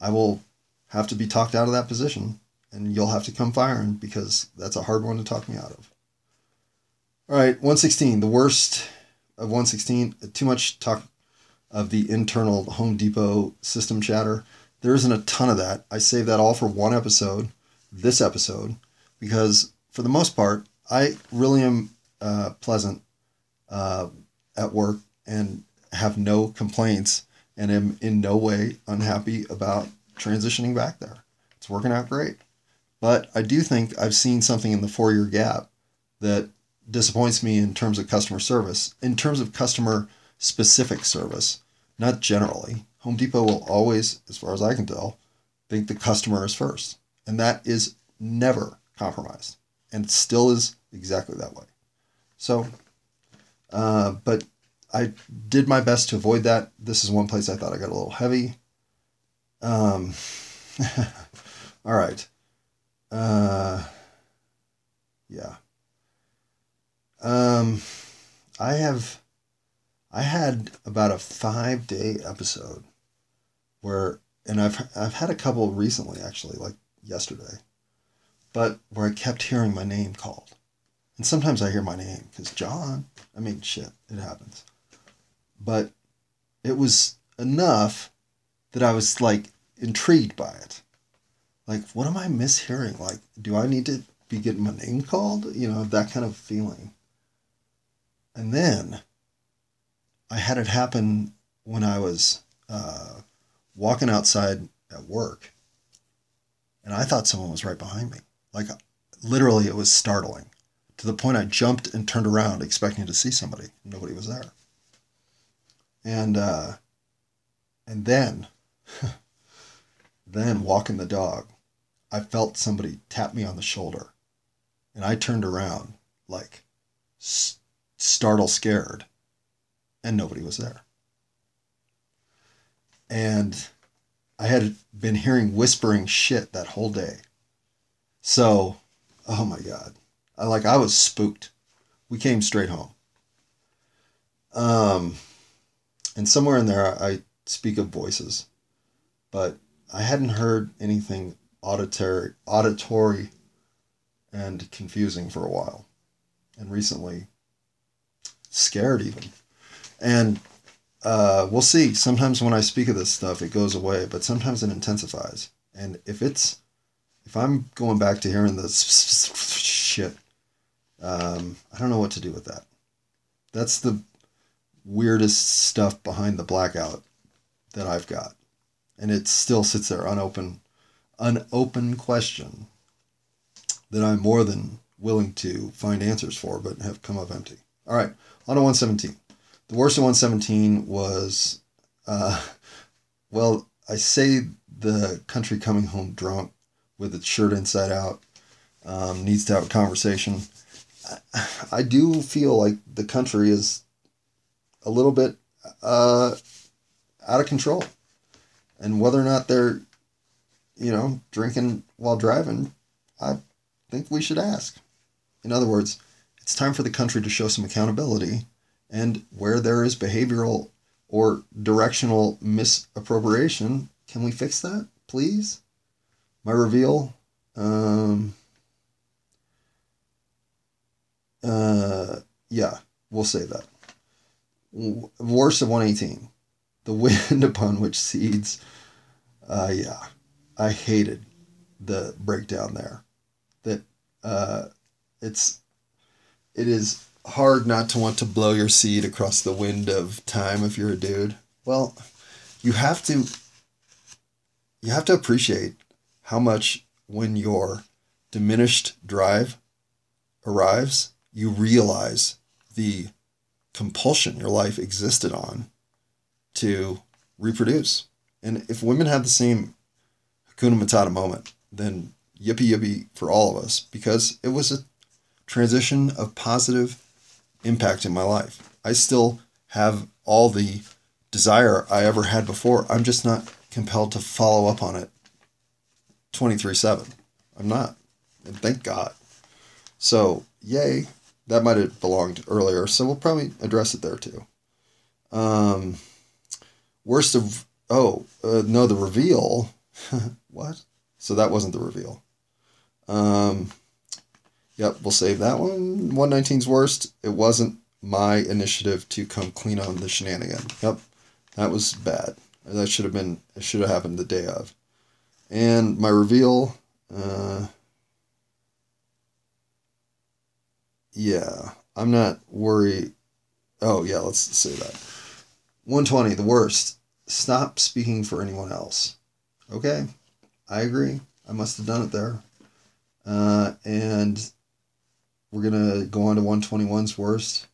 I will have to be talked out of that position and you'll have to come firing because that's a hard one to talk me out of. All right, 116, the worst of 116, too much talk of the internal Home Depot system chatter. There isn't a ton of that. I saved that all for one episode, this episode, because for the most part, I really am uh, pleasant uh, at work and have no complaints and am in no way unhappy about transitioning back there. It's working out great. But I do think I've seen something in the four year gap that disappoints me in terms of customer service, in terms of customer specific service, not generally. Home Depot will always, as far as I can tell, think the customer is first. And that is never compromised. And still is exactly that way. So, uh, but I did my best to avoid that. This is one place I thought I got a little heavy. Um, all right. Uh, yeah. Um, I have, I had about a five day episode where, and I've I've had a couple recently actually, like yesterday, but where I kept hearing my name called, and sometimes I hear my name because John. I mean, shit, it happens, but it was enough that I was like intrigued by it. Like, what am I mishearing? Like, do I need to be getting my name called? You know, that kind of feeling. And then I had it happen when I was uh, walking outside at work. And I thought someone was right behind me. Like, literally, it was startling to the point I jumped and turned around expecting to see somebody. Nobody was there. And, uh, and then, then walking the dog, I felt somebody tap me on the shoulder. And I turned around, like, startle scared, and nobody was there. And I had been hearing whispering shit that whole day. So, oh my God. I like I was spooked. We came straight home. Um and somewhere in there I speak of voices, but I hadn't heard anything auditory auditory and confusing for a while. And recently scared even. And uh, we'll see. Sometimes when I speak of this stuff, it goes away, but sometimes it intensifies. And if it's, if I'm going back to hearing this shit, um, I don't know what to do with that. That's the weirdest stuff behind the blackout that I've got. And it still sits there unopened, unopened question that I'm more than willing to find answers for, but have come up empty. All right. On to 117. The worst of 117 was, uh, well, I say the country coming home drunk with its shirt inside out. um, needs to have a conversation. I, I do feel like the country is a little bit uh, out of control. And whether or not they're, you know, drinking while driving, I think we should ask. In other words, it's time for the country to show some accountability. And where there is behavioral or directional misappropriation, can we fix that, please? My reveal. Um, uh, yeah, we'll say that. Worst of 118. The wind upon which seeds. Uh, yeah, I hated the breakdown there. That uh, it's it is hard not to want to blow your seed across the wind of time if you're a dude. Well, you have to you have to appreciate how much when your diminished drive arrives, you realize the compulsion your life existed on to reproduce. And if women had the same Hakuna Matata moment, then yippee yippee for all of us because it was a transition of positive impact in my life. I still have all the desire I ever had before. I'm just not compelled to follow up on it 23 7. I'm not. And thank God. So, yay. That might have belonged earlier. So we'll probably address it there too. Um, worst of. Oh, uh, no, the reveal. what? So that wasn't the reveal. Um, yep, we'll save that one. 119's worst. It wasn't my initiative to come clean on the shenanigan. Yep, that was bad. That should have been. It should have happened the day of. And my reveal. Uh, yeah, I'm not worried. Oh yeah, let's say that. 120, the worst. Stop speaking for anyone else. Okay, I agree. I must have done it there. Uh, and we're gonna go on to 121's worst.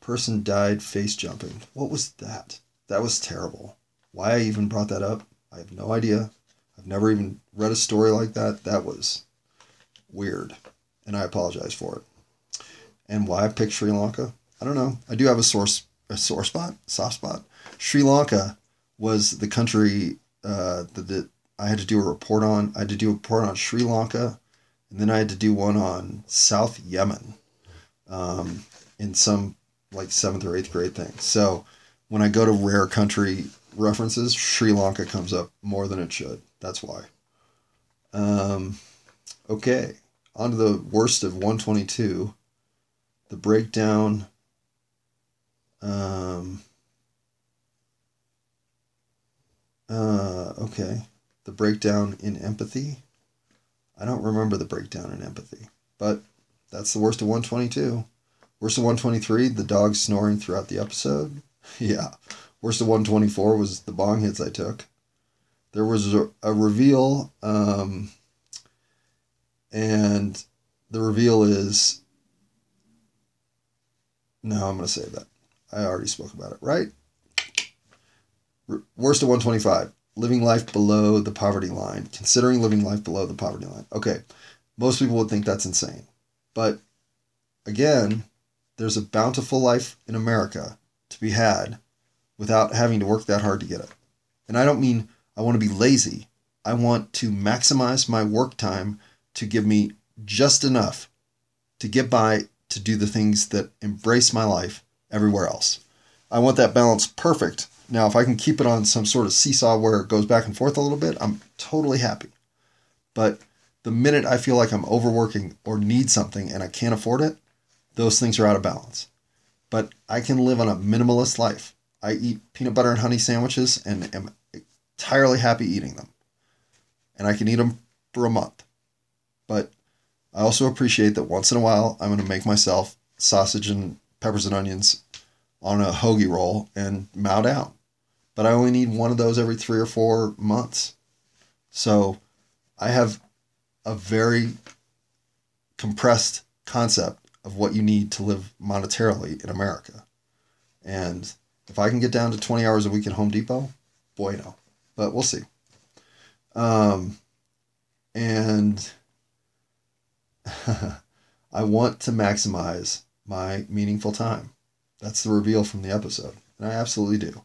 Person died face jumping. What was that? That was terrible. Why I even brought that up, I have no idea. I've never even read a story like that. That was weird, and I apologize for it. And why I picked Sri Lanka, I don't know. I do have a source, a sore spot, soft spot. Sri Lanka was the country uh, that, that I had to do a report on. I had to do a report on Sri Lanka, and then I had to do one on South Yemen, um, in some like seventh or eighth grade thing. So when I go to rare country references, Sri Lanka comes up more than it should. That's why. Um, okay, on to the worst of 122. The breakdown. Um, uh, okay. The breakdown in empathy. I don't remember the breakdown in empathy, but that's the worst of 122. Worst of 123, the dog snoring throughout the episode. yeah. Worst of 124 was the bong hits I took. There was a, a reveal, um, and the reveal is. No, I'm going to say that. I already spoke about it, right? Worst of 125 living life below the poverty line, considering living life below the poverty line. Okay, most people would think that's insane. But again, there's a bountiful life in America to be had without having to work that hard to get it. And I don't mean I want to be lazy. I want to maximize my work time to give me just enough to get by to do the things that embrace my life everywhere else. I want that balance perfect now, if I can keep it on some sort of seesaw where it goes back and forth a little bit, I'm totally happy. But the minute I feel like I'm overworking or need something and I can't afford it, those things are out of balance. But I can live on a minimalist life. I eat peanut butter and honey sandwiches and am entirely happy eating them. And I can eat them for a month. But I also appreciate that once in a while I'm going to make myself sausage and peppers and onions on a hoagie roll and mow down but I only need one of those every three or four months. So I have a very compressed concept of what you need to live monetarily in America. And if I can get down to 20 hours a week at Home Depot, boy, no. But we'll see. Um, and I want to maximize my meaningful time. That's the reveal from the episode. And I absolutely do.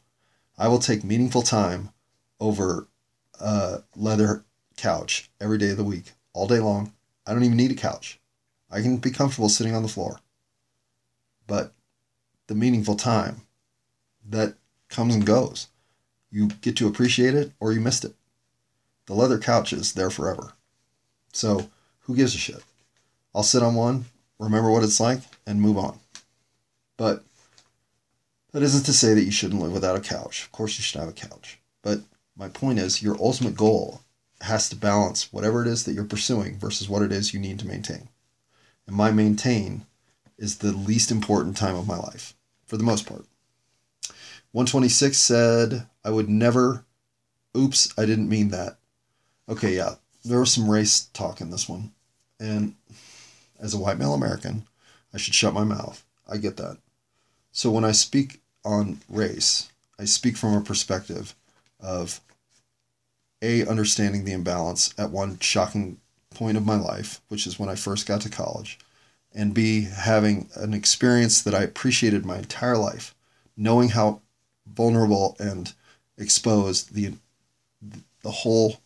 I will take meaningful time over a leather couch every day of the week, all day long. I don't even need a couch. I can be comfortable sitting on the floor. But the meaningful time that comes and goes, you get to appreciate it or you missed it. The leather couch is there forever. So who gives a shit? I'll sit on one, remember what it's like, and move on. But that isn't to say that you shouldn't live without a couch. Of course, you should have a couch. But my point is, your ultimate goal has to balance whatever it is that you're pursuing versus what it is you need to maintain. And my maintain is the least important time of my life, for the most part. 126 said, I would never, oops, I didn't mean that. Okay, yeah, there was some race talk in this one. And as a white male American, I should shut my mouth. I get that. So when I speak on race, I speak from a perspective of A, understanding the imbalance at one shocking point of my life, which is when I first got to college, and B, having an experience that I appreciated my entire life, knowing how vulnerable and exposed the the whole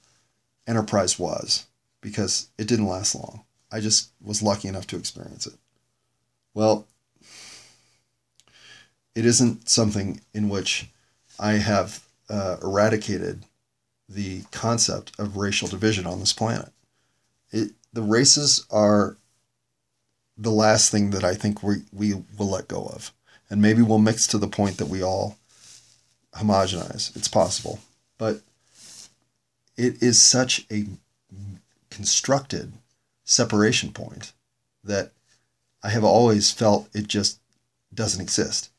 enterprise was because it didn't last long. I just was lucky enough to experience it. Well, it isn't something in which I have uh, eradicated the concept of racial division on this planet. It, the races are the last thing that I think we, we will let go of. And maybe we'll mix to the point that we all homogenize. It's possible. But it is such a constructed separation point that I have always felt it just doesn't exist.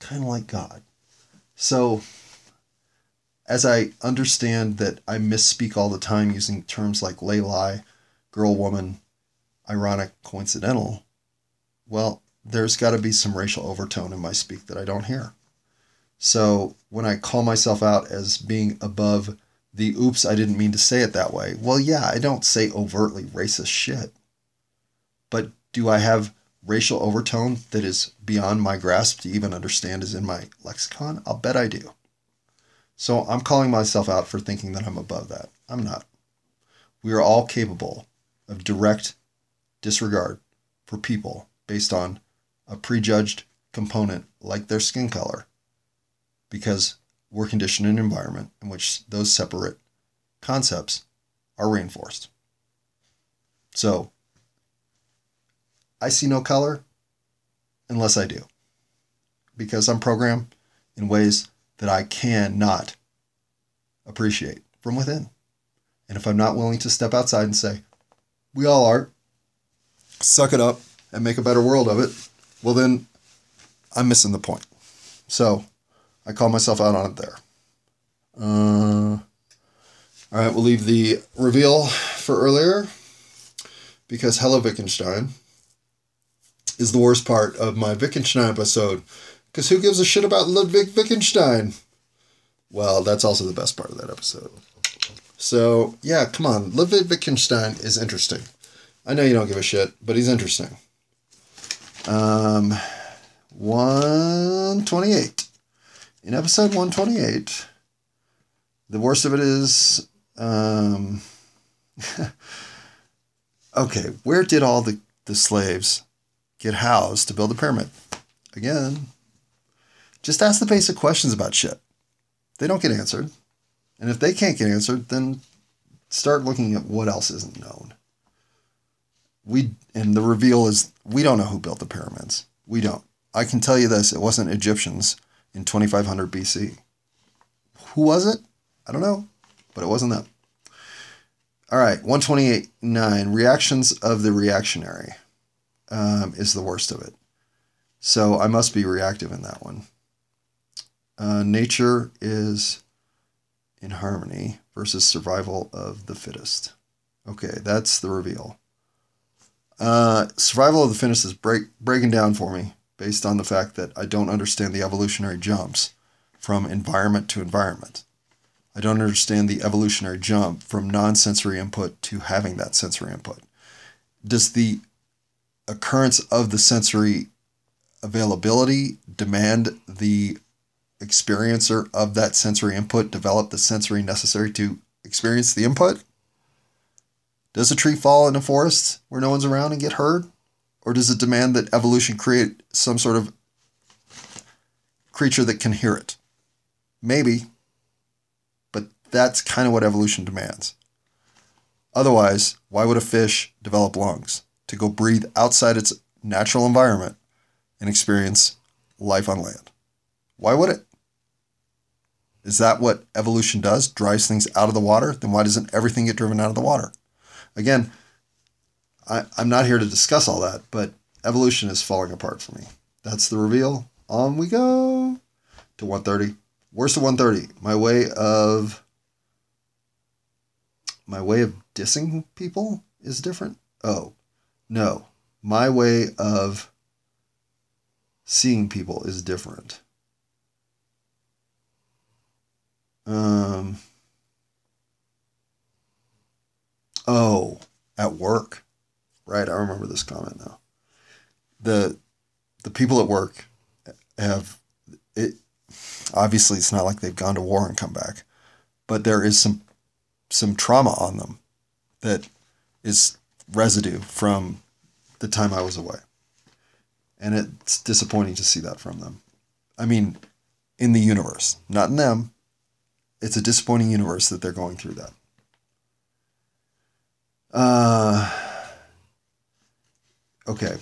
Kind of like God. So, as I understand that I misspeak all the time using terms like lay lie, girl woman, ironic, coincidental, well, there's got to be some racial overtone in my speak that I don't hear. So when I call myself out as being above the oops, I didn't mean to say it that way, well, yeah, I don't say overtly racist shit. But do I have racial overtone that is beyond my grasp to even understand is in my lexicon? I'll bet I do. So I'm calling myself out for thinking that I'm above that. I'm not. We are all capable of direct disregard for people based on a prejudged component like their skin color because we're conditioned in an environment in which those separate concepts are reinforced. So I see no color unless I do because I'm programmed in ways that I cannot appreciate from within. And if I'm not willing to step outside and say, we all are, suck it up and make a better world of it, well, then I'm missing the point. So I call myself out on it there. Uh, all right, we'll leave the reveal for earlier because Hello Wittgenstein is the worst part of my Wittgenstein episode. Because who gives a shit about Ludwig Wittgenstein? Well, that's also the best part of that episode. So, yeah, come on. Ludwig Wittgenstein is interesting. I know you don't give a shit, but he's interesting. Um, 128. In episode 128, the worst of it is. Um, okay, where did all the, the slaves get housed to build the pyramid? Again, just ask the basic questions about shit. They don't get answered. And if they can't get answered, then start looking at what else isn't known. We and the reveal is we don't know who built the pyramids. We don't. I can tell you this, it wasn't Egyptians in 2500 BC. Who was it? I don't know, but it wasn't them. All right, 128.9 reactions of the reactionary um, is the worst of it. So I must be reactive in that one. Uh, nature is in harmony versus survival of the fittest. Okay, that's the reveal. Uh, survival of the fittest is break, breaking down for me based on the fact that I don't understand the evolutionary jumps from environment to environment. I don't understand the evolutionary jump from non sensory input to having that sensory input. Does the occurrence of the sensory availability demand the experiencer of that sensory input develop the sensory necessary to experience the input? Does a tree fall in a forest where no one's around and get heard? Or does it demand that evolution create some sort of creature that can hear it? Maybe. But that's kind of what evolution demands. Otherwise, why would a fish develop lungs to go breathe outside its natural environment and experience life on land? Why would it? Is that what evolution does? Drives things out of the water? Then why doesn't everything get driven out of the water? Again, I, I'm not here to discuss all that, but evolution is falling apart for me. That's the reveal. On we go to 130. Worst of 130. My way of my way of dissing people is different. Oh, no. My way of seeing people is different. Um, oh, at work. Right, I remember this comment now. The the people at work have it obviously it's not like they've gone to war and come back, but there is some some trauma on them that is residue from the time I was away. And it's disappointing to see that from them. I mean, in the universe, not in them. It's a disappointing universe that they're going through that. Uh, okay.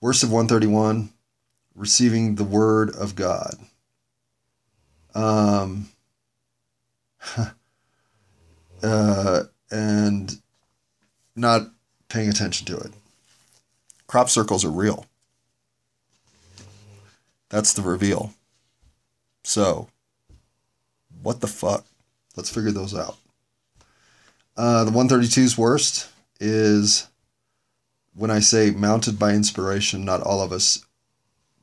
Worst of 131 receiving the word of God. Um, uh, and not paying attention to it. Crop circles are real. That's the reveal. So, what the fuck? Let's figure those out. Uh, the 132's worst is when I say mounted by inspiration, not all of us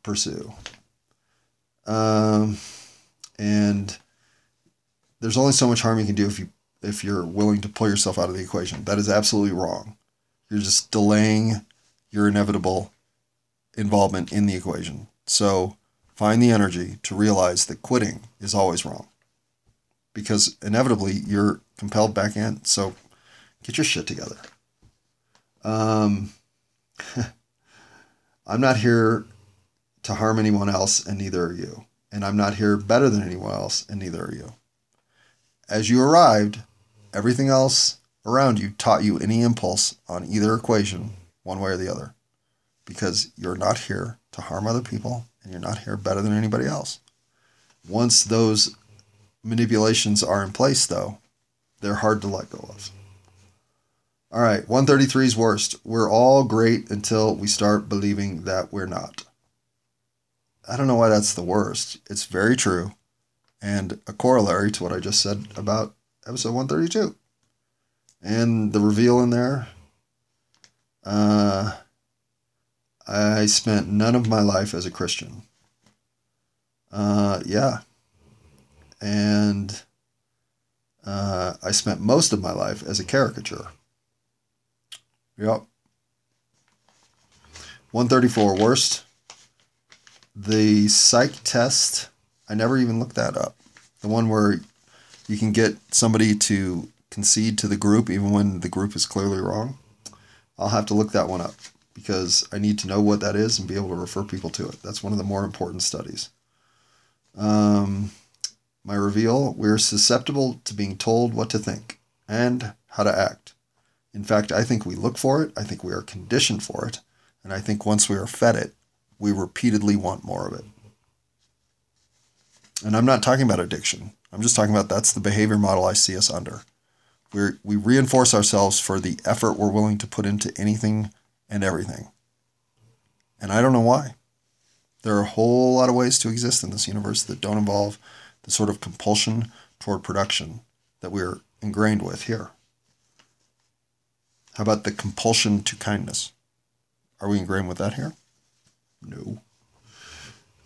pursue. Um, and there's only so much harm you can do if you if you're willing to pull yourself out of the equation. That is absolutely wrong. You're just delaying your inevitable involvement in the equation. So find the energy to realize that quitting is always wrong. Because inevitably you're compelled back in. So get your shit together. Um, I'm not here to harm anyone else, and neither are you. And I'm not here better than anyone else, and neither are you. As you arrived, everything else around you taught you any impulse on either equation, one way or the other. Because you're not here to harm other people, and you're not here better than anybody else. Once those manipulations are in place, though, they're hard to let go of. All right, 133's worst. We're all great until we start believing that we're not. I don't know why that's the worst. It's very true and a corollary to what I just said about episode 132. And the reveal in there uh, I spent none of my life as a Christian. Uh, yeah. And uh, I spent most of my life as a caricature. Yep. 134 worst. The psych test, I never even looked that up. The one where you can get somebody to concede to the group even when the group is clearly wrong. I'll have to look that one up because I need to know what that is and be able to refer people to it. That's one of the more important studies. Um, my reveal we're susceptible to being told what to think and how to act. In fact, I think we look for it, I think we are conditioned for it, and I think once we are fed it, we repeatedly want more of it. And I'm not talking about addiction. I'm just talking about that's the behavior model I see us under. we we reinforce ourselves for the effort we're willing to put into anything and everything. And I don't know why. There are a whole lot of ways to exist in this universe that don't involve the sort of compulsion toward production that we're ingrained with here. How about the compulsion to kindness? Are we ingrained with that here? No.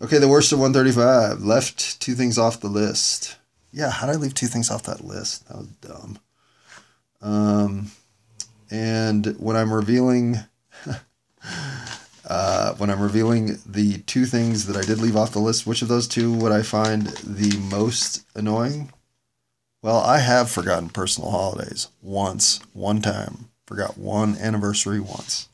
Okay, the worst of 135. Left two things off the list. Yeah, how did I leave two things off that list? That was dumb. Um, and when I'm revealing uh, when I'm revealing the two things that I did leave off the list, which of those two would I find the most annoying? Well, I have forgotten personal holidays once, one time. Forgot one anniversary once.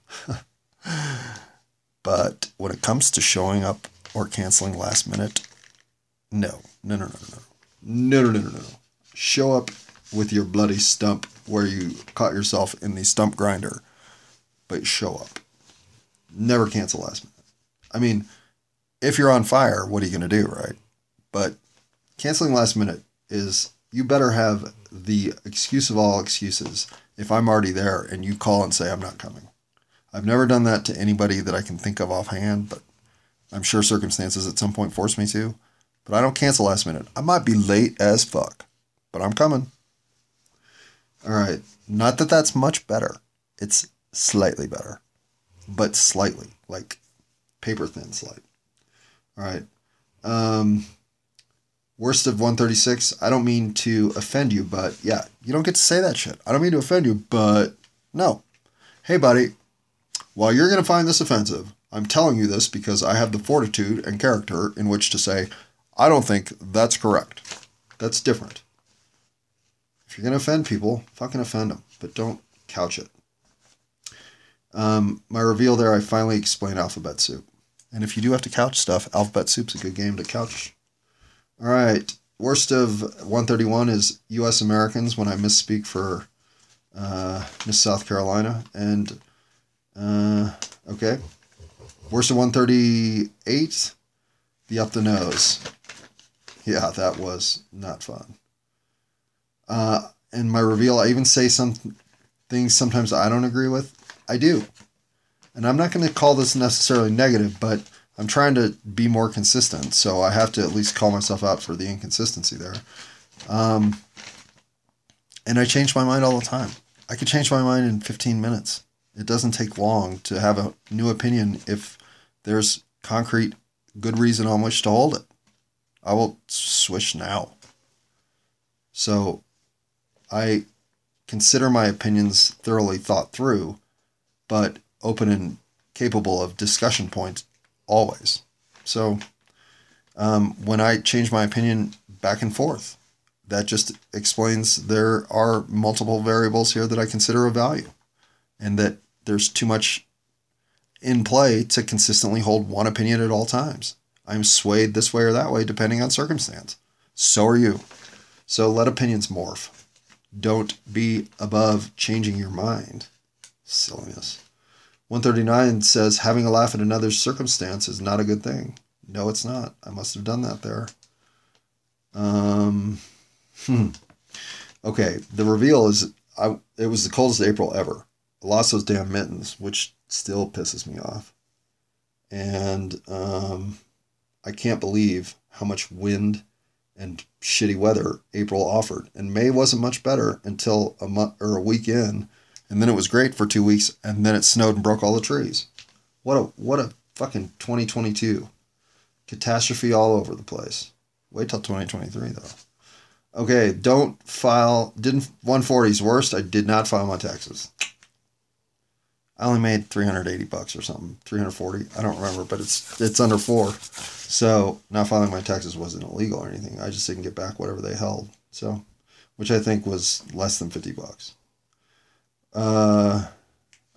but when it comes to showing up or canceling last minute, no, no, no, no, no, no, no, no, no, no. Show up with your bloody stump where you caught yourself in the stump grinder, but show up. Never cancel last minute. I mean, if you're on fire, what are you going to do, right? But canceling last minute is you better have the excuse of all excuses if I'm already there and you call and say I'm not coming. I've never done that to anybody that I can think of offhand, but I'm sure circumstances at some point force me to. But I don't cancel last minute. I might be late as fuck, but I'm coming. All right. Not that that's much better. It's slightly better, but slightly, like paper thin slight. All right. Um, worst of 136. I don't mean to offend you, but yeah, you don't get to say that shit. I don't mean to offend you, but no. Hey, buddy, while you're going to find this offensive, I'm telling you this because I have the fortitude and character in which to say, I don't think that's correct. That's different. If you're going to offend people, fucking offend them, but don't couch it. Um, my reveal there, I finally explained alphabet soup. And if you do have to couch stuff, alphabet soup's a good game to couch. All right. Worst of 131 is U.S. Americans when I misspeak for uh, Miss South Carolina. And, uh, okay. Worst of 138, the up the nose. Yeah, that was not fun. Uh, in my reveal, I even say some things sometimes I don't agree with. I do. And I'm not going to call this necessarily negative, but I'm trying to be more consistent. So I have to at least call myself out for the inconsistency there. Um, and I change my mind all the time. I could change my mind in 15 minutes. It doesn't take long to have a new opinion if there's concrete good reason on which to hold it. I will switch now. So I consider my opinions thoroughly thought through, but open and capable of discussion points always. So um, when I change my opinion back and forth, that just explains there are multiple variables here that I consider of value and that there's too much in play to consistently hold one opinion at all times. I'm swayed this way or that way depending on circumstance. So are you. So let opinions morph. Don't be above changing your mind. Silliness. 139 says having a laugh at another's circumstance is not a good thing. No, it's not. I must have done that there. Um, hmm. Okay, the reveal is I. It was the coldest April ever. I lost those damn mittens, which still pisses me off. And um, I can't believe how much wind and shitty weather April offered. And May wasn't much better until a month or a week in, and then it was great for two weeks, and then it snowed and broke all the trees. What a what a fucking 2022 catastrophe all over the place. Wait till 2023 though. Okay, don't file. Didn't 140's worst. I did not file my taxes. I only made 380 bucks or something, 340. I don't remember, but it's it's under four. So not filing my taxes wasn't illegal or anything. I just didn't get back whatever they held. So, which I think was less than 50 bucks. Uh,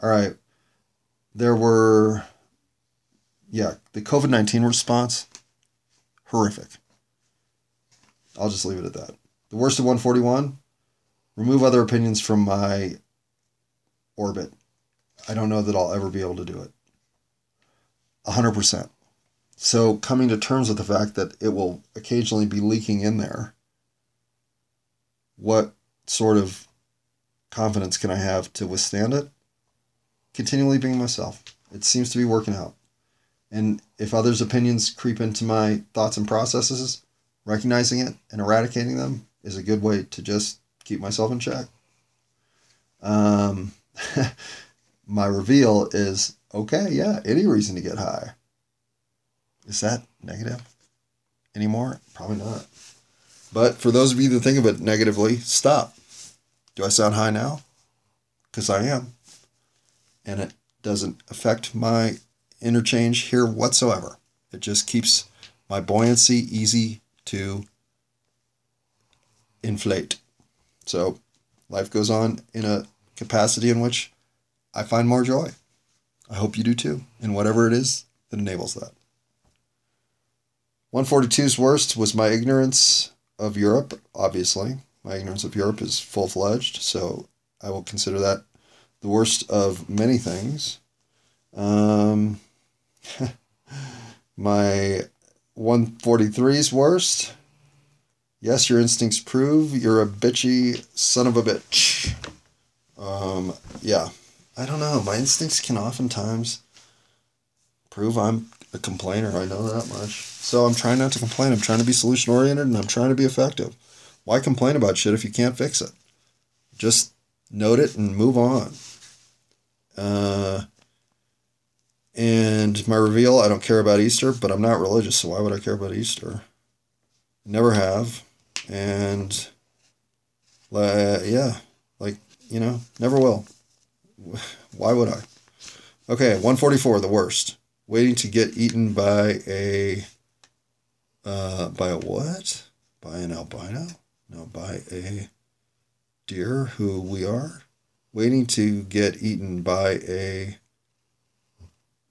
all right. There were, yeah, the COVID 19 response, horrific. I'll just leave it at that. The worst of 141, remove other opinions from my orbit. I don't know that I'll ever be able to do it. 100%. So, coming to terms with the fact that it will occasionally be leaking in there, what sort of confidence can I have to withstand it? Continually being myself. It seems to be working out. And if others' opinions creep into my thoughts and processes, recognizing it and eradicating them is a good way to just keep myself in check. Um, my reveal is okay, yeah, any reason to get high. Is that negative anymore? Probably not. But for those of you that think of it negatively, stop. Do I sound high now? Because I am. And it doesn't affect my interchange here whatsoever. It just keeps my buoyancy easy to inflate. So life goes on in a capacity in which I find more joy. I hope you do too, in whatever it is that enables that. 142's worst was my ignorance of Europe, obviously. My ignorance of Europe is full fledged, so I will consider that the worst of many things. Um, my 143's worst. Yes, your instincts prove you're a bitchy son of a bitch. Um, yeah, I don't know. My instincts can oftentimes prove I'm a complainer. I know that much. So I'm trying not to complain. I'm trying to be solution oriented and I'm trying to be effective. Why complain about shit if you can't fix it? Just note it and move on. Uh, and my reveal I don't care about Easter, but I'm not religious, so why would I care about Easter? Never have. And uh, yeah, like, you know, never will. Why would I? Okay, 144, the worst. Waiting to get eaten by a. Uh, by a what? By an albino? No, by a deer who we are. Waiting to get eaten by a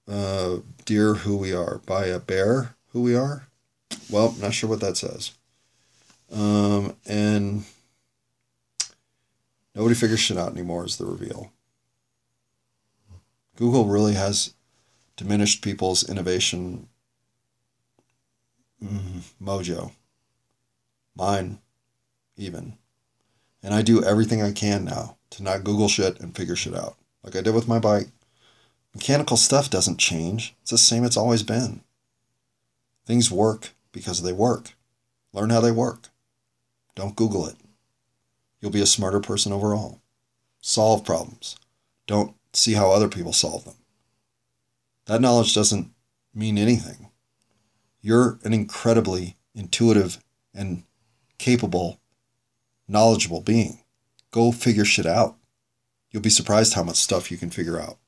uh, deer who we are. By a bear who we are. Well, not sure what that says. Um, and nobody figures shit out anymore is the reveal. Google really has diminished people's innovation mm, mojo. Mine, even. And I do everything I can now to not Google shit and figure shit out. Like I did with my bike. Mechanical stuff doesn't change, it's the same it's always been. Things work because they work. Learn how they work. Don't Google it. You'll be a smarter person overall. Solve problems. Don't see how other people solve them. That knowledge doesn't mean anything. You're an incredibly intuitive and capable, knowledgeable being. Go figure shit out. You'll be surprised how much stuff you can figure out.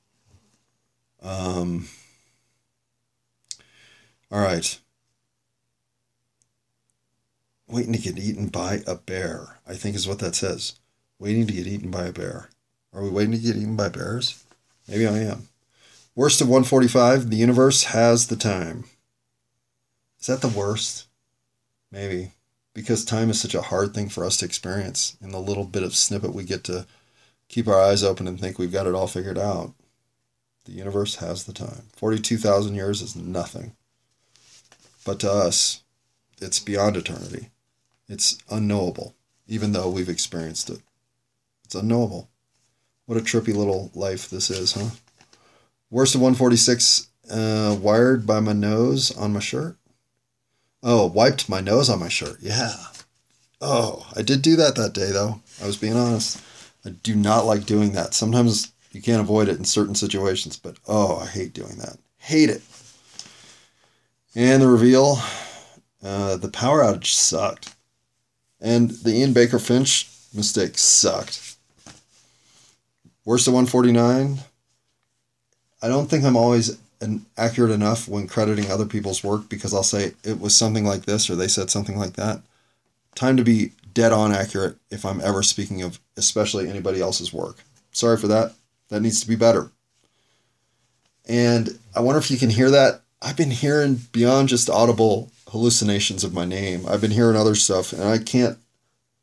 Um, all right. Waiting to get eaten by a bear, I think is what that says. Waiting to get eaten by a bear. Are we waiting to get eaten by bears? Maybe I am. Worst of 145, the universe has the time. Is that the worst? Maybe. Because time is such a hard thing for us to experience in the little bit of snippet we get to keep our eyes open and think we've got it all figured out. The universe has the time. 42,000 years is nothing. But to us, it's beyond eternity. It's unknowable, even though we've experienced it. It's unknowable. What a trippy little life this is, huh? Worst of 146, uh, wired by my nose on my shirt. Oh, wiped my nose on my shirt. Yeah. Oh, I did do that that day, though. I was being honest. I do not like doing that. Sometimes you can't avoid it in certain situations, but oh, I hate doing that. Hate it. And the reveal uh, the power outage sucked. And the Ian Baker Finch mistake sucked. Worst of 149. I don't think I'm always an accurate enough when crediting other people's work because I'll say it was something like this or they said something like that. Time to be dead on accurate if I'm ever speaking of especially anybody else's work. Sorry for that. That needs to be better. And I wonder if you can hear that. I've been hearing beyond just audible hallucinations of my name. I've been hearing other stuff, and I can't,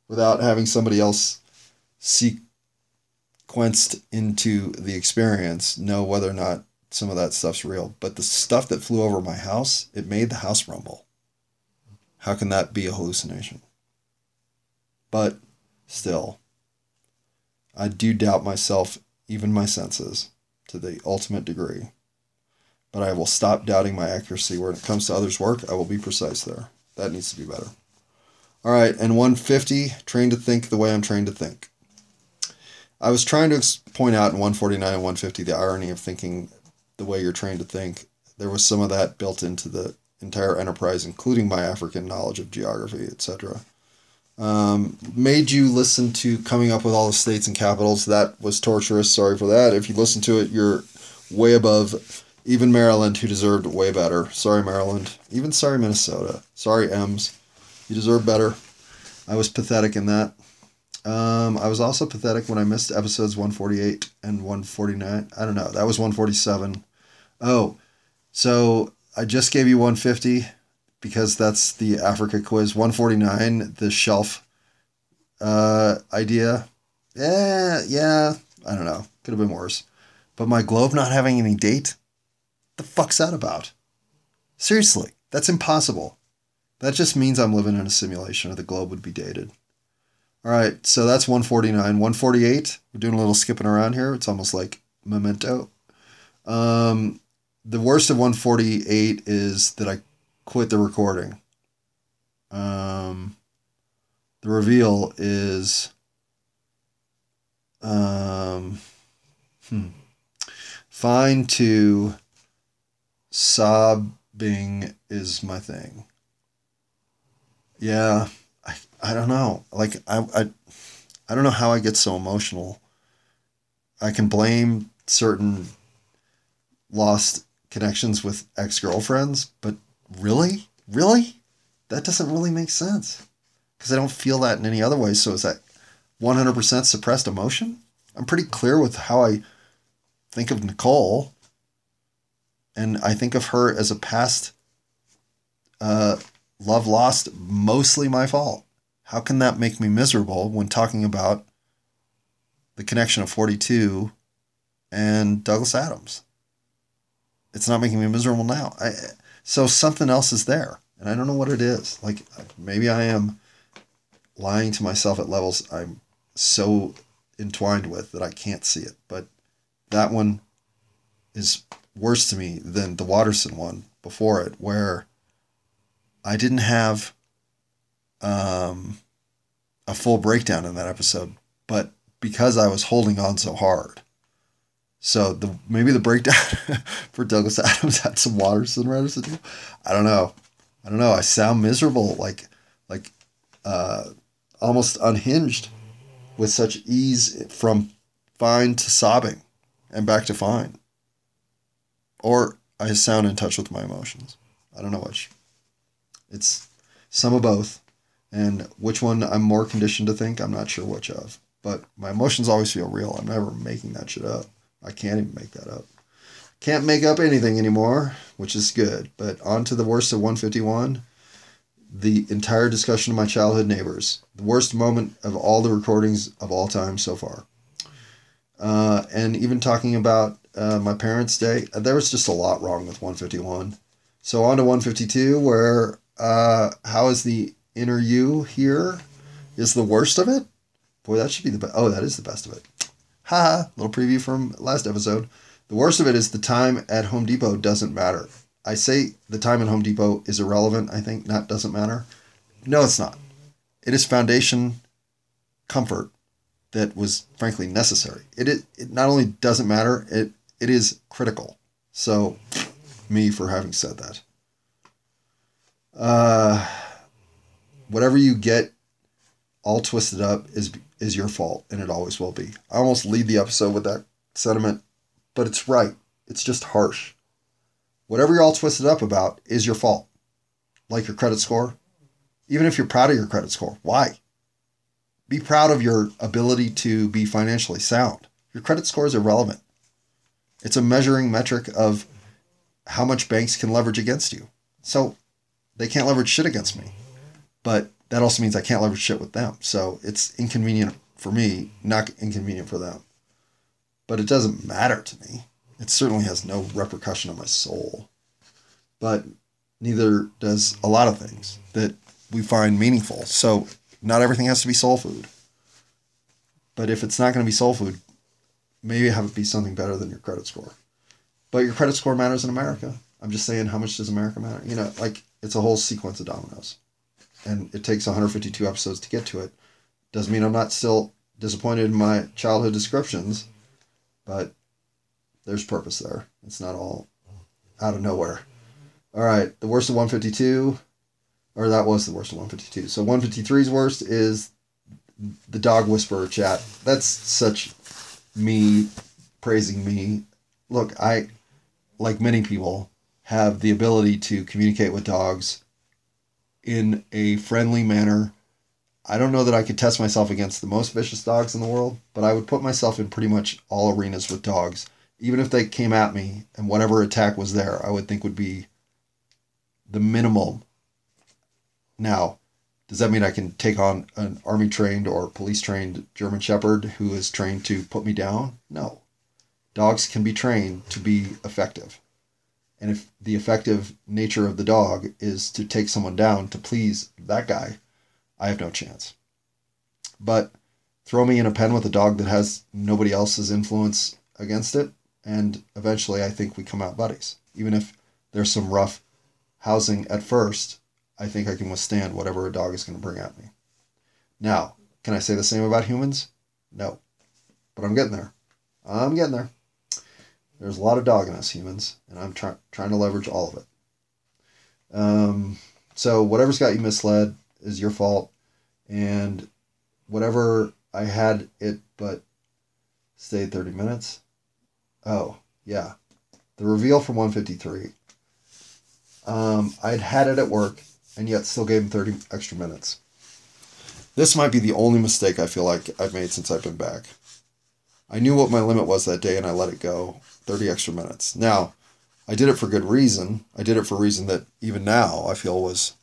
without having somebody else sequenced into the experience, know whether or not some of that stuff's real. But the stuff that flew over my house, it made the house rumble. How can that be a hallucination? But still, I do doubt myself, even my senses, to the ultimate degree but I will stop doubting my accuracy. When it comes to others' work, I will be precise there. That needs to be better. All right, and 150, trained to think the way I'm trained to think. I was trying to point out in 149 and 150 the irony of thinking the way you're trained to think. There was some of that built into the entire enterprise, including my African knowledge of geography, etc. Um, made you listen to coming up with all the states and capitals. That was torturous. Sorry for that. If you listen to it, you're way above Even Maryland, who deserved way better. Sorry, Maryland. Even sorry, Minnesota. Sorry, M's. You deserve better. I was pathetic in that. Um, I was also pathetic when I missed episodes 148 and 149. I don't know. That was 147. Oh, so I just gave you 150 because that's the Africa quiz. 149, the shelf uh, idea. Yeah, yeah. I don't know. Could have been worse. But my globe not having any date? The fuck's that about? Seriously, that's impossible. That just means I'm living in a simulation or the globe would be dated. All right, so that's 149. 148, we're doing a little skipping around here. It's almost like memento. Um, the worst of 148 is that I quit the recording. Um, the reveal is um, hmm, fine to sobbing is my thing. Yeah, I, I don't know. Like I, I I don't know how I get so emotional. I can blame certain lost connections with ex-girlfriends, but really? Really? That doesn't really make sense. Cuz I don't feel that in any other way. So is that 100% suppressed emotion? I'm pretty clear with how I think of Nicole. And I think of her as a past uh, love lost, mostly my fault. How can that make me miserable when talking about the connection of 42 and Douglas Adams? It's not making me miserable now. I, so something else is there, and I don't know what it is. Like maybe I am lying to myself at levels I'm so entwined with that I can't see it. But that one is worse to me than the Waterson one before it, where I didn't have um, a full breakdown in that episode, but because I was holding on so hard. So the maybe the breakdown for Douglas Adams had some Waterson residue. I don't know. I don't know. I sound miserable, like like uh, almost unhinged, with such ease from fine to sobbing, and back to fine. Or I sound in touch with my emotions. I don't know which. It's some of both. And which one I'm more conditioned to think, I'm not sure which of. But my emotions always feel real. I'm never making that shit up. I can't even make that up. Can't make up anything anymore, which is good. But on to the worst of 151 the entire discussion of my childhood neighbors. The worst moment of all the recordings of all time so far. Uh, and even talking about uh, my parents' day, there was just a lot wrong with 151. So on to 152, where uh, how is the inner you here is the worst of it. Boy, that should be the best. Oh, that is the best of it. Ha! Little preview from last episode. The worst of it is the time at Home Depot doesn't matter. I say the time at Home Depot is irrelevant. I think not doesn't matter. No, it's not. It is foundation comfort that was frankly necessary. It, it, it not only doesn't matter, it it is critical. So, me for having said that. Uh, whatever you get all twisted up is is your fault, and it always will be. I almost lead the episode with that sentiment, but it's right. It's just harsh. Whatever you're all twisted up about is your fault. Like your credit score, even if you're proud of your credit score, why? Be proud of your ability to be financially sound. Your credit score is irrelevant. It's a measuring metric of how much banks can leverage against you. So they can't leverage shit against me. But that also means I can't leverage shit with them. So it's inconvenient for me, not inconvenient for them. But it doesn't matter to me. It certainly has no repercussion on my soul. But neither does a lot of things that we find meaningful. So not everything has to be soul food. But if it's not going to be soul food, maybe have it be something better than your credit score. But your credit score matters in America. I'm just saying, how much does America matter? You know, like it's a whole sequence of dominoes, and it takes 152 episodes to get to it. Doesn't mean I'm not still disappointed in my childhood descriptions, but there's purpose there. It's not all out of nowhere. All right, the worst of 152, or that was the worst of 152. So 153's worst is the dog whisperer chat. That's such me praising me. Look, I like many people, have the ability to communicate with dogs in a friendly manner. I don't know that I could test myself against the most vicious dogs in the world, but I would put myself in pretty much all arenas with dogs. Even if they came at me and whatever attack was there, I would think would be the minimum. Now, does that mean I can take on an army trained or police trained German Shepherd who is trained to put me down? No. Dogs can be trained to be effective. And if the effective nature of the dog is to take someone down to please that guy, I have no chance. But throw me in a pen with a dog that has nobody else's influence against it, and eventually I think we come out buddies. Even if there's some rough housing at first, I think I can withstand whatever a dog is going to bring at me. Now, can I say the same about humans? No. But I'm getting there. I'm getting there. There's a lot of dog in us humans, and I'm try- trying to leverage all of it. Um, so whatever's got you misled is your fault, and whatever I had it but stayed 30 minutes. Oh, yeah. The reveal from 153. Um, I'd had it at work and yet still gave him 30 extra minutes. This might be the only mistake I feel like I've made since I've been back. I knew what my limit was that day and I let it go 30 extra minutes. Now, I did it for good reason. I did it for a reason that even now I feel was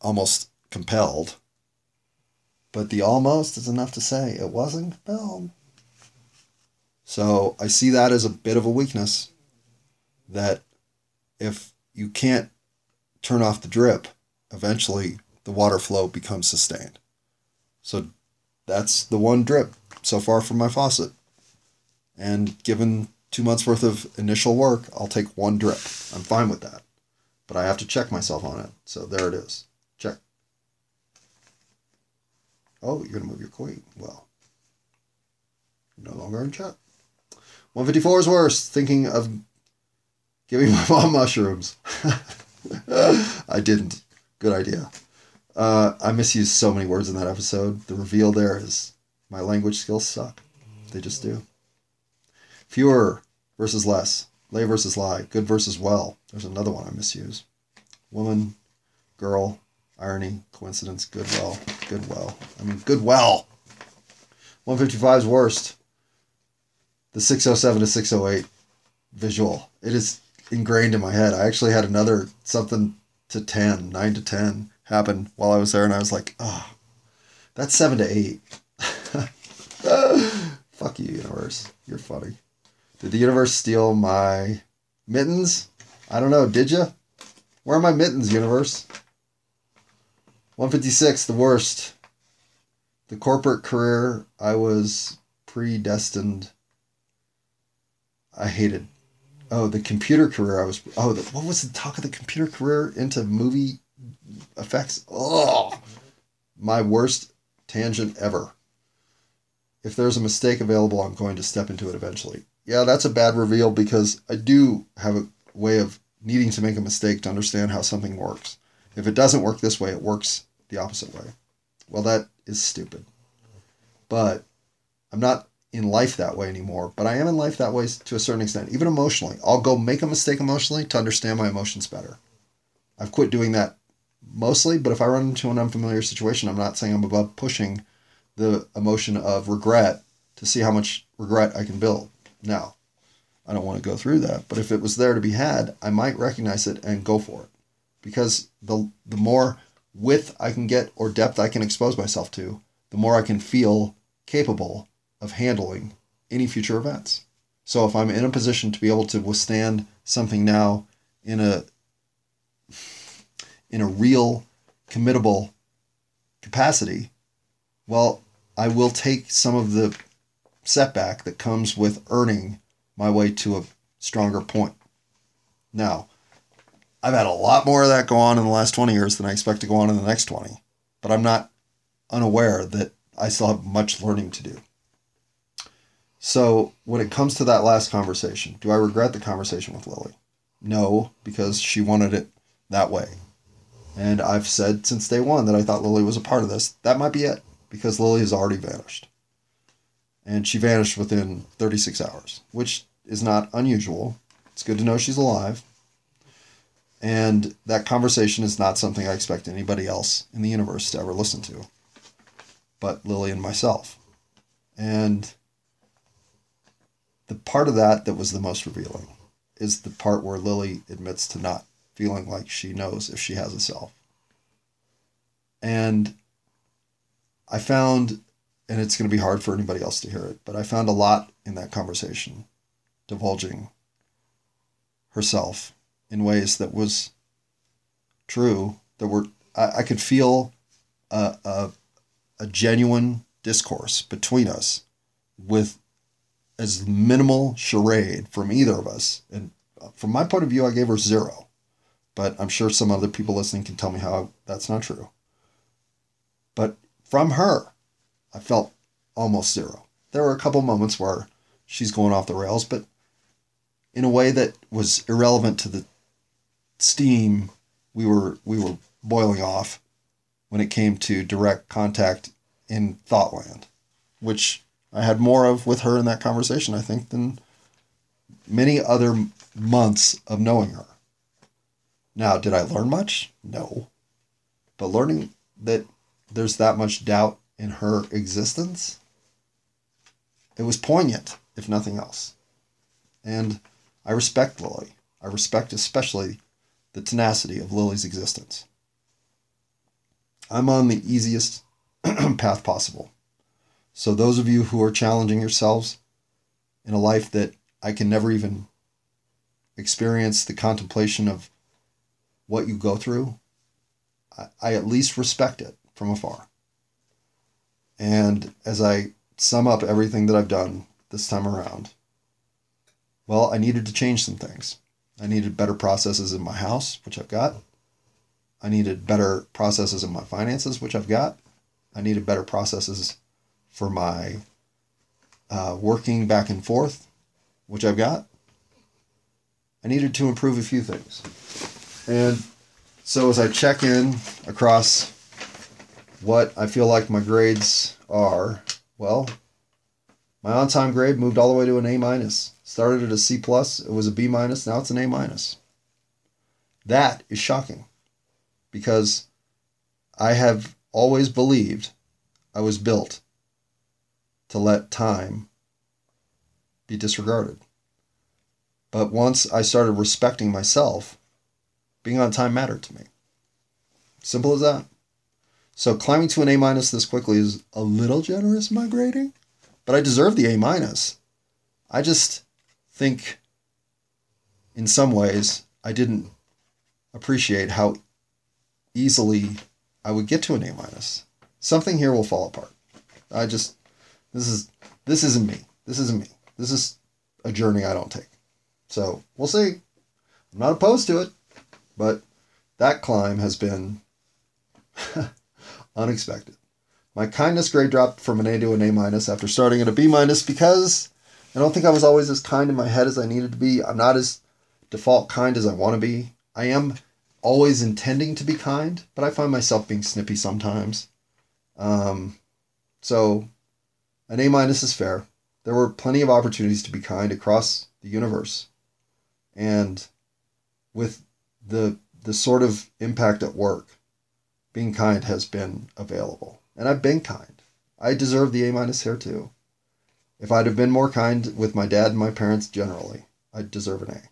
almost compelled. But the almost is enough to say it wasn't compelled. So I see that as a bit of a weakness that if you can't turn off the drip, eventually the water flow becomes sustained. So that's the one drip so far from my faucet. And given two months worth of initial work, I'll take one drip. I'm fine with that. But I have to check myself on it. So there it is. Check. Oh, you're going to move your queen. Well, no longer in check. 154 is worse. Thinking of giving my mom mushrooms. I didn't. Good idea. Uh, I misused so many words in that episode. The reveal there is my language skills suck. They just do. Fewer versus less. Lay versus lie. Good versus well. There's another one I misuse. Woman, girl, irony, coincidence, good well. Good well. I mean, good well. 155's worst. The 607 to 608 visual. It is ingrained in my head. I actually had another something to 10, 9 to 10 happen while I was there, and I was like, oh, that's 7 to 8. Fuck you, universe. You're funny. Did the universe steal my mittens? I don't know. Did you? Where are my mittens, universe? 156, the worst. The corporate career I was predestined. I hated oh the computer career I was oh the, what was the talk of the computer career into movie effects oh my worst tangent ever if there's a mistake available I'm going to step into it eventually yeah that's a bad reveal because I do have a way of needing to make a mistake to understand how something works if it doesn't work this way it works the opposite way well that is stupid but I'm not in life that way anymore, but I am in life that way to a certain extent, even emotionally. I'll go make a mistake emotionally to understand my emotions better. I've quit doing that mostly, but if I run into an unfamiliar situation, I'm not saying I'm above pushing the emotion of regret to see how much regret I can build. Now, I don't want to go through that, but if it was there to be had, I might recognize it and go for it. Because the the more width I can get or depth I can expose myself to, the more I can feel capable of handling any future events. So if I'm in a position to be able to withstand something now in a in a real committable capacity, well, I will take some of the setback that comes with earning my way to a stronger point. Now, I've had a lot more of that go on in the last 20 years than I expect to go on in the next 20, but I'm not unaware that I still have much learning to do. So when it comes to that last conversation, do I regret the conversation with Lily? No, because she wanted it that way. And I've said since day one that I thought Lily was a part of this. That might be it, because Lily has already vanished. And she vanished within 36 hours, which is not unusual. It's good to know she's alive. And that conversation is not something I expect anybody else in the universe to ever listen to, but Lily and myself. And the part of that that was the most revealing is the part where Lily admits to not feeling like she knows if she has a self. And I found, and it's going to be hard for anybody else to hear it, but I found a lot in that conversation divulging herself in ways that was true, that were, I, I could feel a, a, a genuine discourse between us with as minimal charade from either of us. And uh, from my point of view, I gave her zero. But I'm sure some other people listening can tell me how that's not true. But from her, I felt almost zero. There were a couple moments where she's going off the rails, but in a way that was irrelevant to the steam we were we were boiling off when it came to direct contact in Thoughtland, which I had more of with her in that conversation, I think, than many other months of knowing her. Now, did I learn much? No. But learning that there's that much doubt in her existence, it was poignant, if nothing else. And I respect Lily. I respect especially the tenacity of Lily's existence. I'm on the easiest path possible. So, those of you who are challenging yourselves in a life that I can never even experience the contemplation of what you go through, I, I at least respect it from afar. And as I sum up everything that I've done this time around, well, I needed to change some things. I needed better processes in my house, which I've got. I needed better processes in my finances, which I've got. I needed better processes for my uh, working back and forth, which I've got. I needed to improve a few things. And so as I check in across what I feel like my grades are, well, my on-time grade moved all the way to an A minus. Started at a C plus, it was a B minus, now it's an A minus. That is shocking because I have always believed I was built to let time be disregarded. But once I started respecting myself, being on time mattered to me. Simple as that. So climbing to an A minus this quickly is a little generous my grading, but I deserve the A minus. I just think in some ways I didn't appreciate how easily I would get to an A minus. Something here will fall apart. I just this is this isn't me. This isn't me. This is a journey I don't take. So we'll see. I'm not opposed to it, but that climb has been unexpected. My kindness grade dropped from an A to an A minus after starting at a B minus because I don't think I was always as kind in my head as I needed to be. I'm not as default kind as I want to be. I am always intending to be kind, but I find myself being snippy sometimes. Um, so, an A minus is fair. There were plenty of opportunities to be kind across the universe, and with the the sort of impact at work, being kind has been available, and I've been kind. I deserve the A minus here too. If I'd have been more kind with my dad and my parents generally, I'd deserve an A.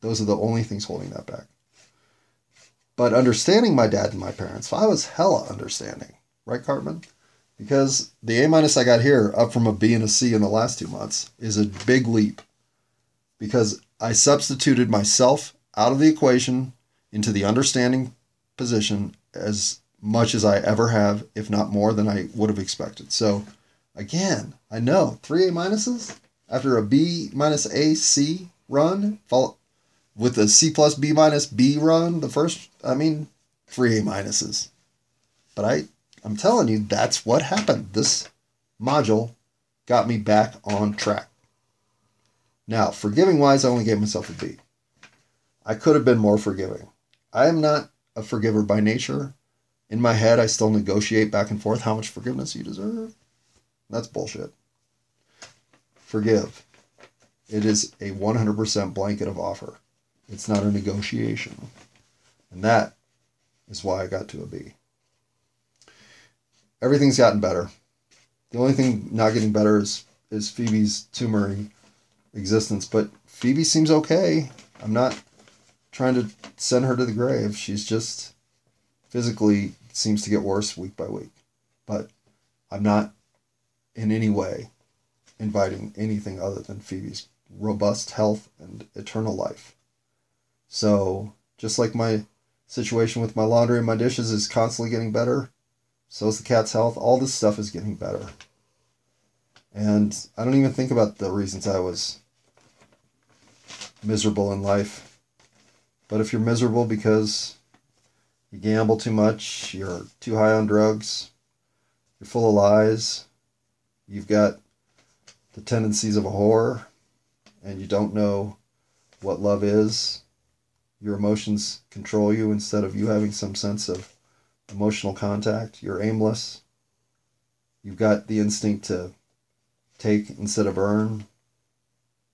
Those are the only things holding that back. But understanding my dad and my parents, I was hella understanding, right, Cartman? Because the A minus I got here, up from a B and a C in the last two months, is a big leap. Because I substituted myself out of the equation into the understanding position as much as I ever have, if not more than I would have expected. So Again, I know three A minuses after a B minus A C run, follow, with a C plus B minus B run. The first, I mean, three A minuses. But I, I'm telling you, that's what happened. This module got me back on track. Now, forgiving wise, I only gave myself a B. I could have been more forgiving. I am not a forgiver by nature. In my head, I still negotiate back and forth how much forgiveness you deserve. That's bullshit. Forgive. It is a 100% blanket of offer. It's not a negotiation. And that is why I got to a B. Everything's gotten better. The only thing not getting better is, is Phoebe's tumoring existence, but Phoebe seems okay. I'm not trying to send her to the grave. She's just physically seems to get worse week by week. But I'm not in any way inviting anything other than Phoebe's robust health and eternal life. So, just like my situation with my laundry and my dishes is constantly getting better, so is the cat's health. All this stuff is getting better. And I don't even think about the reasons I was miserable in life. But if you're miserable because you gamble too much, you're too high on drugs, you're full of lies, you've got the tendencies of a whore, and you don't know what love is, your emotions control you instead of you having some sense of emotional contact, you're aimless, you've got the instinct to take instead of earn,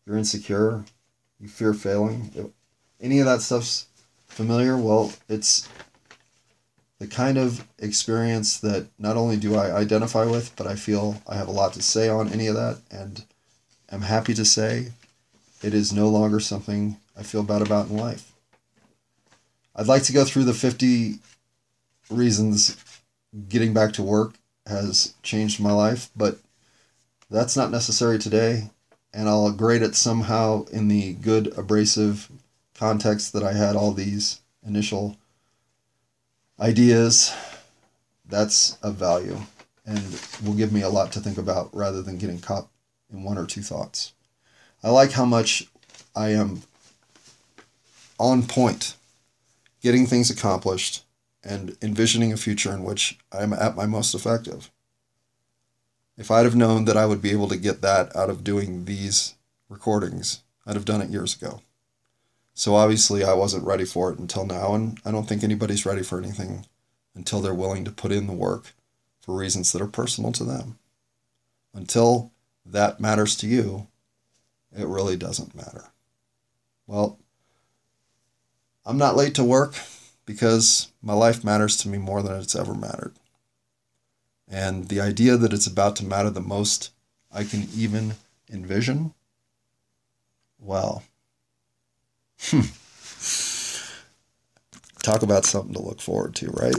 you're insecure, you fear failing. Any of that stuff's familiar, well, it's the kind of experience that not only do I identify with, but I feel I have a lot to say on any of that, and I'm happy to say it is no longer something I feel bad about in life. I'd like to go through the 50 reasons getting back to work has changed my life, but that's not necessary today and I'll grade it somehow in the good abrasive context that I had all these initial ideas. That's of value and will give me a lot to think about rather than getting caught in one or two thoughts. I like how much I am on point, getting things accomplished, and envisioning a future in which I'm at my most effective. If I'd have known that I would be able to get that out of doing these recordings, I'd have done it years ago. So obviously, I wasn't ready for it until now, and I don't think anybody's ready for anything until they're willing to put in the work for reasons that are personal to them. Until that matters to you, it really doesn't matter. Well, I'm not late to work because my life matters to me more than it's ever mattered. And the idea that it's about to matter the most I can even envision, well, Hmm. talk about something to look forward to, right?